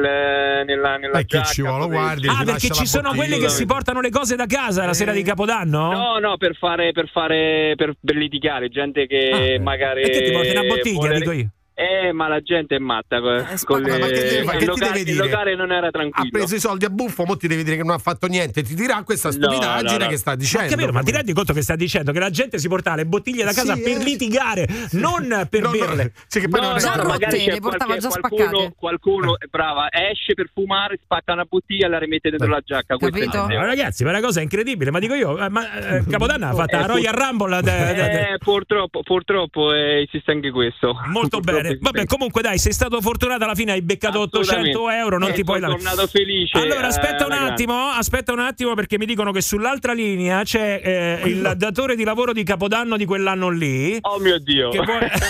nella, nella Eh, che giacca. ci vuole, potete- guardi, Ah, perché ci sono quelli che si portano le cose da casa la sera di Capodanno? No, no, per fare, per fare, per, per litigare, gente che magari... Ah, E che ti porti una bottiglia, vuole- dico io. Eh, ma la gente è matta. co- con Ma- le- ma che deve fare? Che locale, il dire? locale non era Ha tranquillo. preso i soldi a buffo, mo ti devi dire che non ha fatto niente, ti dirà questa No, stupidaggine no, no. che sta Ma, dicendo. capito, ma ti rendi conto che sta dicendo che la gente si porta le bottiglie da casa Sì, per eh. litigare, non per No, no, berle. sì, che poi No, non è no, rotte, le portava già qualcuno, spaccate. qualcuno è brava, esce per fumare, spacca una bottiglia e la rimette dentro la giacca. è Capito? Ma ragazzi, ma è una cosa incredibile, ma dico io, eh, ma eh, [LAUGHS] Capodanno ha fatto la Royal Rumble. [LAUGHS] Eh, purtroppo, purtroppo eh, esiste anche questo. Molto [LAUGHS] Purtroppo bene. Vabbè, comunque dai, sei stato fortunato alla fine, hai beccato 800 Assolutamente. euro, non Eh, ti puoi sono lamentare. tornato felice. Allora, aspetta eh, un attimo, aspetta un attimo perché mi dicono che sull'altra linea c'è eh, il datore di lavoro di Capodanno di quell'anno lì. Oh mio Dio. Che vuole... [LAUGHS]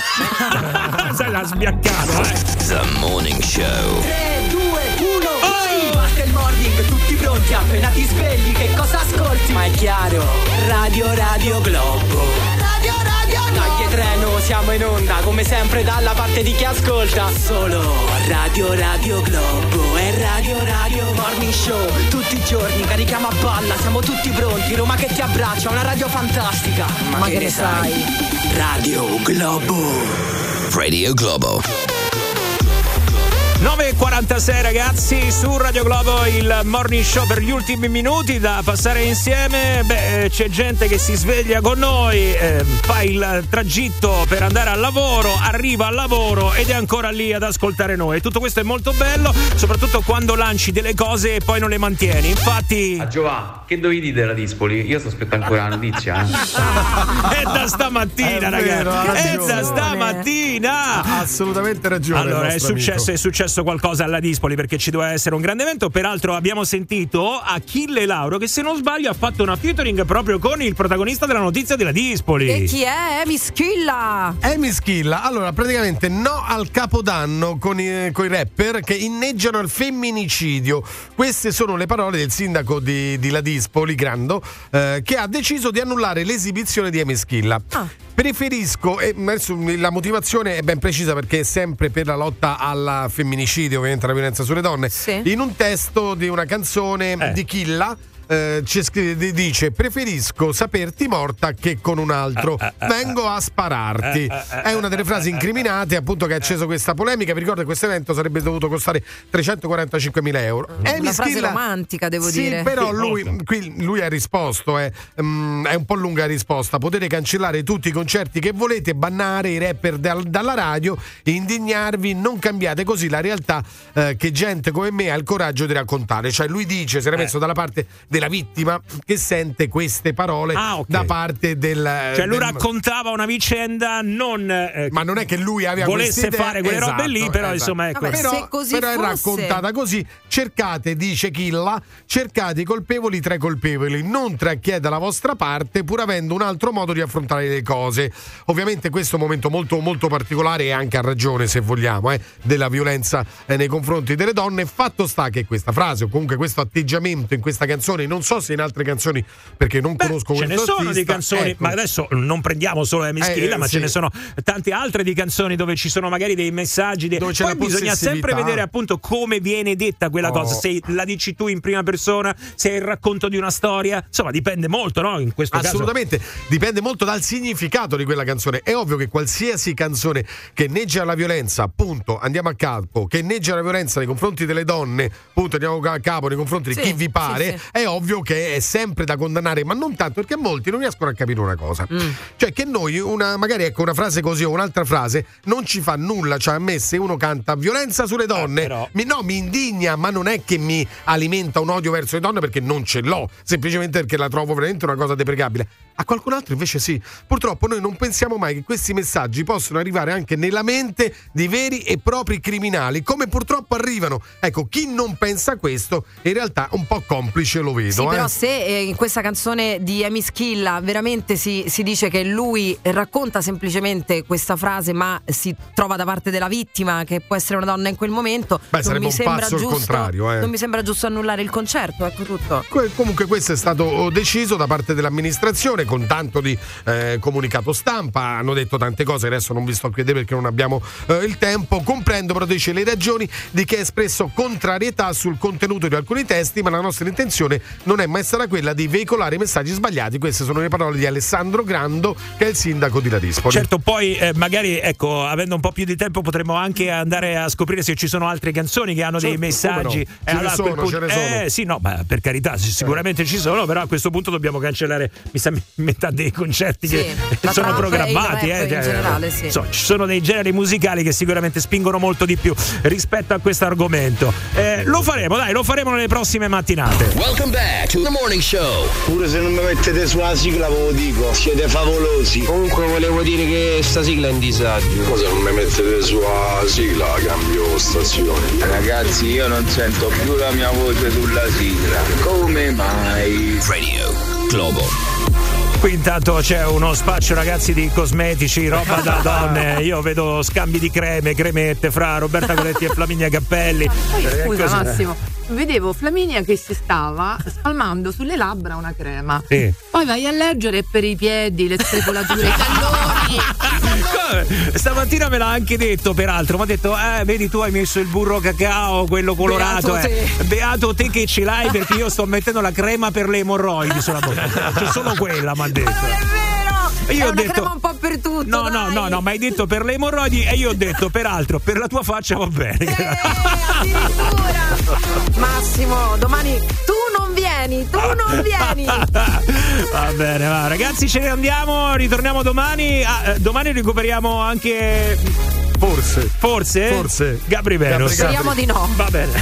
[LAUGHS] Sai, l'ha sbiancato, eh. The Morning Show. 3, 2, 1 Oi! Parte il morning, tutti pronti, appena ti svegli, che cosa ascolti? Ma è chiaro, Radio Radio Globo come sempre dalla parte di chi ascolta. Solo Radio Radio Globo e Radio Radio Morning Show. Tutti i giorni carichiamo a palla, siamo tutti pronti. Roma che ti abbraccia, una radio fantastica. Ma, che, ne sai? Radio Globo. Radio Globo. 9.46 ragazzi su Radio Globo il morning show per gli ultimi minuti da passare insieme beh eh, c'è gente che si sveglia con noi eh, fa il tragitto per andare al lavoro arriva al lavoro ed è ancora lì ad ascoltare noi tutto questo è molto bello soprattutto quando lanci delle cose e poi non le mantieni infatti A Giovanni, che dovevi dire della Dispoli? Io sto aspettando ancora la notizia. eh. [LAUGHS] è da stamattina È vero, ragazzi è da stamattina Ha assolutamente ragione. Allora, è successo, amico. è successo qualcosa alla Dispoli perché ci doveva essere un grande evento. Peraltro, abbiamo sentito Achille Lauro che, se non sbaglio, ha fatto una featuring proprio con il protagonista della notizia della Dispoli. E chi è? Emi Schilla. Amy Schilla, allora praticamente no al capodanno con i, con i rapper che inneggiano al femminicidio. Queste sono le parole del sindaco di, di Ladispoli, Grando, eh, che ha deciso di annullare l'esibizione di Amy Schilla. Preferisco, e adesso la motivazione è ben precisa perché è sempre per la lotta al femminicidio, ovviamente la violenza sulle donne. In un testo di una canzone di Killa. Eh, ci scrive, dice preferisco saperti morta che con un altro, vengo a spararti. È una delle frasi incriminate appunto che ha acceso questa polemica, vi ricordo che questo evento sarebbe dovuto costare 345 mila euro. Una Amy frase Schilla- romantica, devo sì, dire. però lui, qui, lui ha risposto, è, mm, è un po' lunga la risposta, potete cancellare tutti i concerti che volete, bannare i rapper dal- dalla radio, indignarvi, non cambiate così la realtà eh, che gente come me ha il coraggio di raccontare. Cioè lui dice, si era messo dalla parte della vittima che sente queste parole Ah, ok. da parte del... Cioè lui del- raccontava una vicenda non eh, ma non è che lui aveva volesse fare quelle robe lì, esatto, però esatto. insomma ecco. Vabbè, però, se così però è fosse- raccontata così. Cercate, dice Killa, cercate i colpevoli tra i colpevoli, non tra chi è dalla vostra parte, pur avendo un altro modo di affrontare le cose. Ovviamente questo è un momento molto, molto particolare e anche a ragione, se vogliamo, eh, della violenza eh, nei confronti delle donne. Fatto sta che questa frase o comunque questo atteggiamento in questa canzone, non so se in altre canzoni, perché non conosco Ce ne questo sono di artista, canzoni, ecco. ma adesso non prendiamo solo Amy Eh, Schilla, eh, ma sì. ce ne sono tante altre di canzoni dove ci sono magari dei messaggi. Dei... Dove c'è Poi la bisogna sempre vedere appunto come viene detta quella Oh. cosa. Se la dici tu in prima persona, se è il racconto di una storia, insomma, dipende molto, no? In questo Assolutamente, dipende molto dal significato di quella canzone. È ovvio che qualsiasi canzone che neggia la violenza, appunto, andiamo a capo, che neggia la violenza nei confronti delle donne, appunto, andiamo a capo nei confronti di Sì, chi vi pare, sì, sì. è ovvio che è sempre da condannare, ma non tanto perché molti non riescono a capire una cosa. Mm. Cioè che noi, una, magari ecco una frase così o un'altra frase, non ci fa nulla. Cioè a me se uno canta violenza sulle donne, però- mi, no, mi indigna, ma non è che mi alimenta un odio verso le donne perché non ce l'ho, semplicemente perché la trovo veramente una cosa deprecabile. A qualcun altro invece sì. Purtroppo noi non pensiamo mai che questi messaggi possono arrivare anche nella mente di veri e propri criminali, come purtroppo arrivano. Ecco, chi non pensa questo in realtà un po' complice lo vedo. Sì, eh. però se eh, in questa canzone di Amy Schilla veramente si, si dice che lui racconta semplicemente questa frase ma si trova da parte della vittima che può essere una donna in quel momento, Beh, non mi un sembra giusto, eh. non mi sembra giusto annullare il concerto, ecco tutto. Que- Comunque questo è stato oh, deciso da parte dell'amministrazione con tanto di eh, comunicato stampa, hanno detto tante cose, adesso non vi sto a chiedere perché non abbiamo eh, il tempo, comprendo però dice le ragioni di chi ha espresso contrarietà sul contenuto di alcuni testi, ma la nostra intenzione non è mai stata quella di veicolare messaggi sbagliati, queste sono le parole di Alessandro Grando che è il sindaco di Ladispoli. Certo, poi eh, magari ecco, avendo un po' più di tempo potremmo anche andare a scoprire se ci sono altre canzoni che hanno dei Certo, messaggi. come no. Ce ne a quel sono, ce ne sono. Eh sì, no, ma per carità, sicuramente ci sono, però a questo punto dobbiamo cancellare mi sa [LAUGHS] metà dei concerti Sì, che sono programmati, eh, in generale, sì. insomma, ci sono dei generi musicali che sicuramente spingono molto di più rispetto a questo argomento. Eh, lo faremo, dai, lo faremo nelle prossime mattinate. Welcome back to the morning show. Pure se non mi mettete sulla sigla ve lo dico, siete favolosi. Comunque volevo dire che sta sigla è in disagio. Cosa non mi mettete sulla sigla, cambio stazione. Ragazzi, io non sento più la mia voce sulla sigla. Come mai? Radio Globo. Qui intanto c'è uno spaccio ragazzi di cosmetici, roba da [LAUGHS] donne. Io vedo scambi di creme, cremette fra Roberta Coletti e Flaminia Cappelli. Poi Eh, scusa così. Massimo, vedevo Flaminia che si stava spalmando sulle labbra una crema. Sì. Poi vai a leggere per i piedi, le strepolature, i [LAUGHS] talloni. Stamattina me l'ha anche detto, peraltro. Mi ha detto: Eh, vedi, tu hai messo il burro cacao, quello colorato. Beato eh. te. Beato te che ce l'hai perché io sto mettendo la crema per le emorroidi sulla bocca. C'è solo quella, mi ha detto. Vero! Io è ho detto- crema un po' per tutto. No, no, dai. no, no, ma hai detto per le emorroidi e io ho detto, peraltro, per la tua faccia va bene. [LAUGHS] Massimo, domani tu non vieni, tu non vieni. [LAUGHS] Va bene, va. ragazzi, ce ne andiamo. Ritorniamo domani. Ah, eh, domani recuperiamo anche. Forse. Forse? Forse. Gabri Venus. Speriamo di no. Va bene.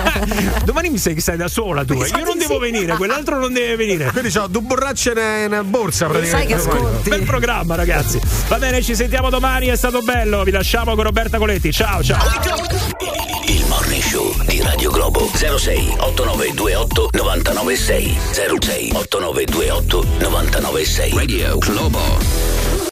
[LAUGHS] domani mi sai che stai da sola tu. Sa Io non devo venire, quell'altro non deve venire. Quindi c'ho due borracce nella borsa Sai praticamente. che sconti. Bel programma, ragazzi. Va bene, ci sentiamo domani. È stato bello. Vi lasciamo con Roberta Coletti. Ciao, ciao. Il morning show di Radio Globo 06 8928 996 06 8928 996 Radio Globo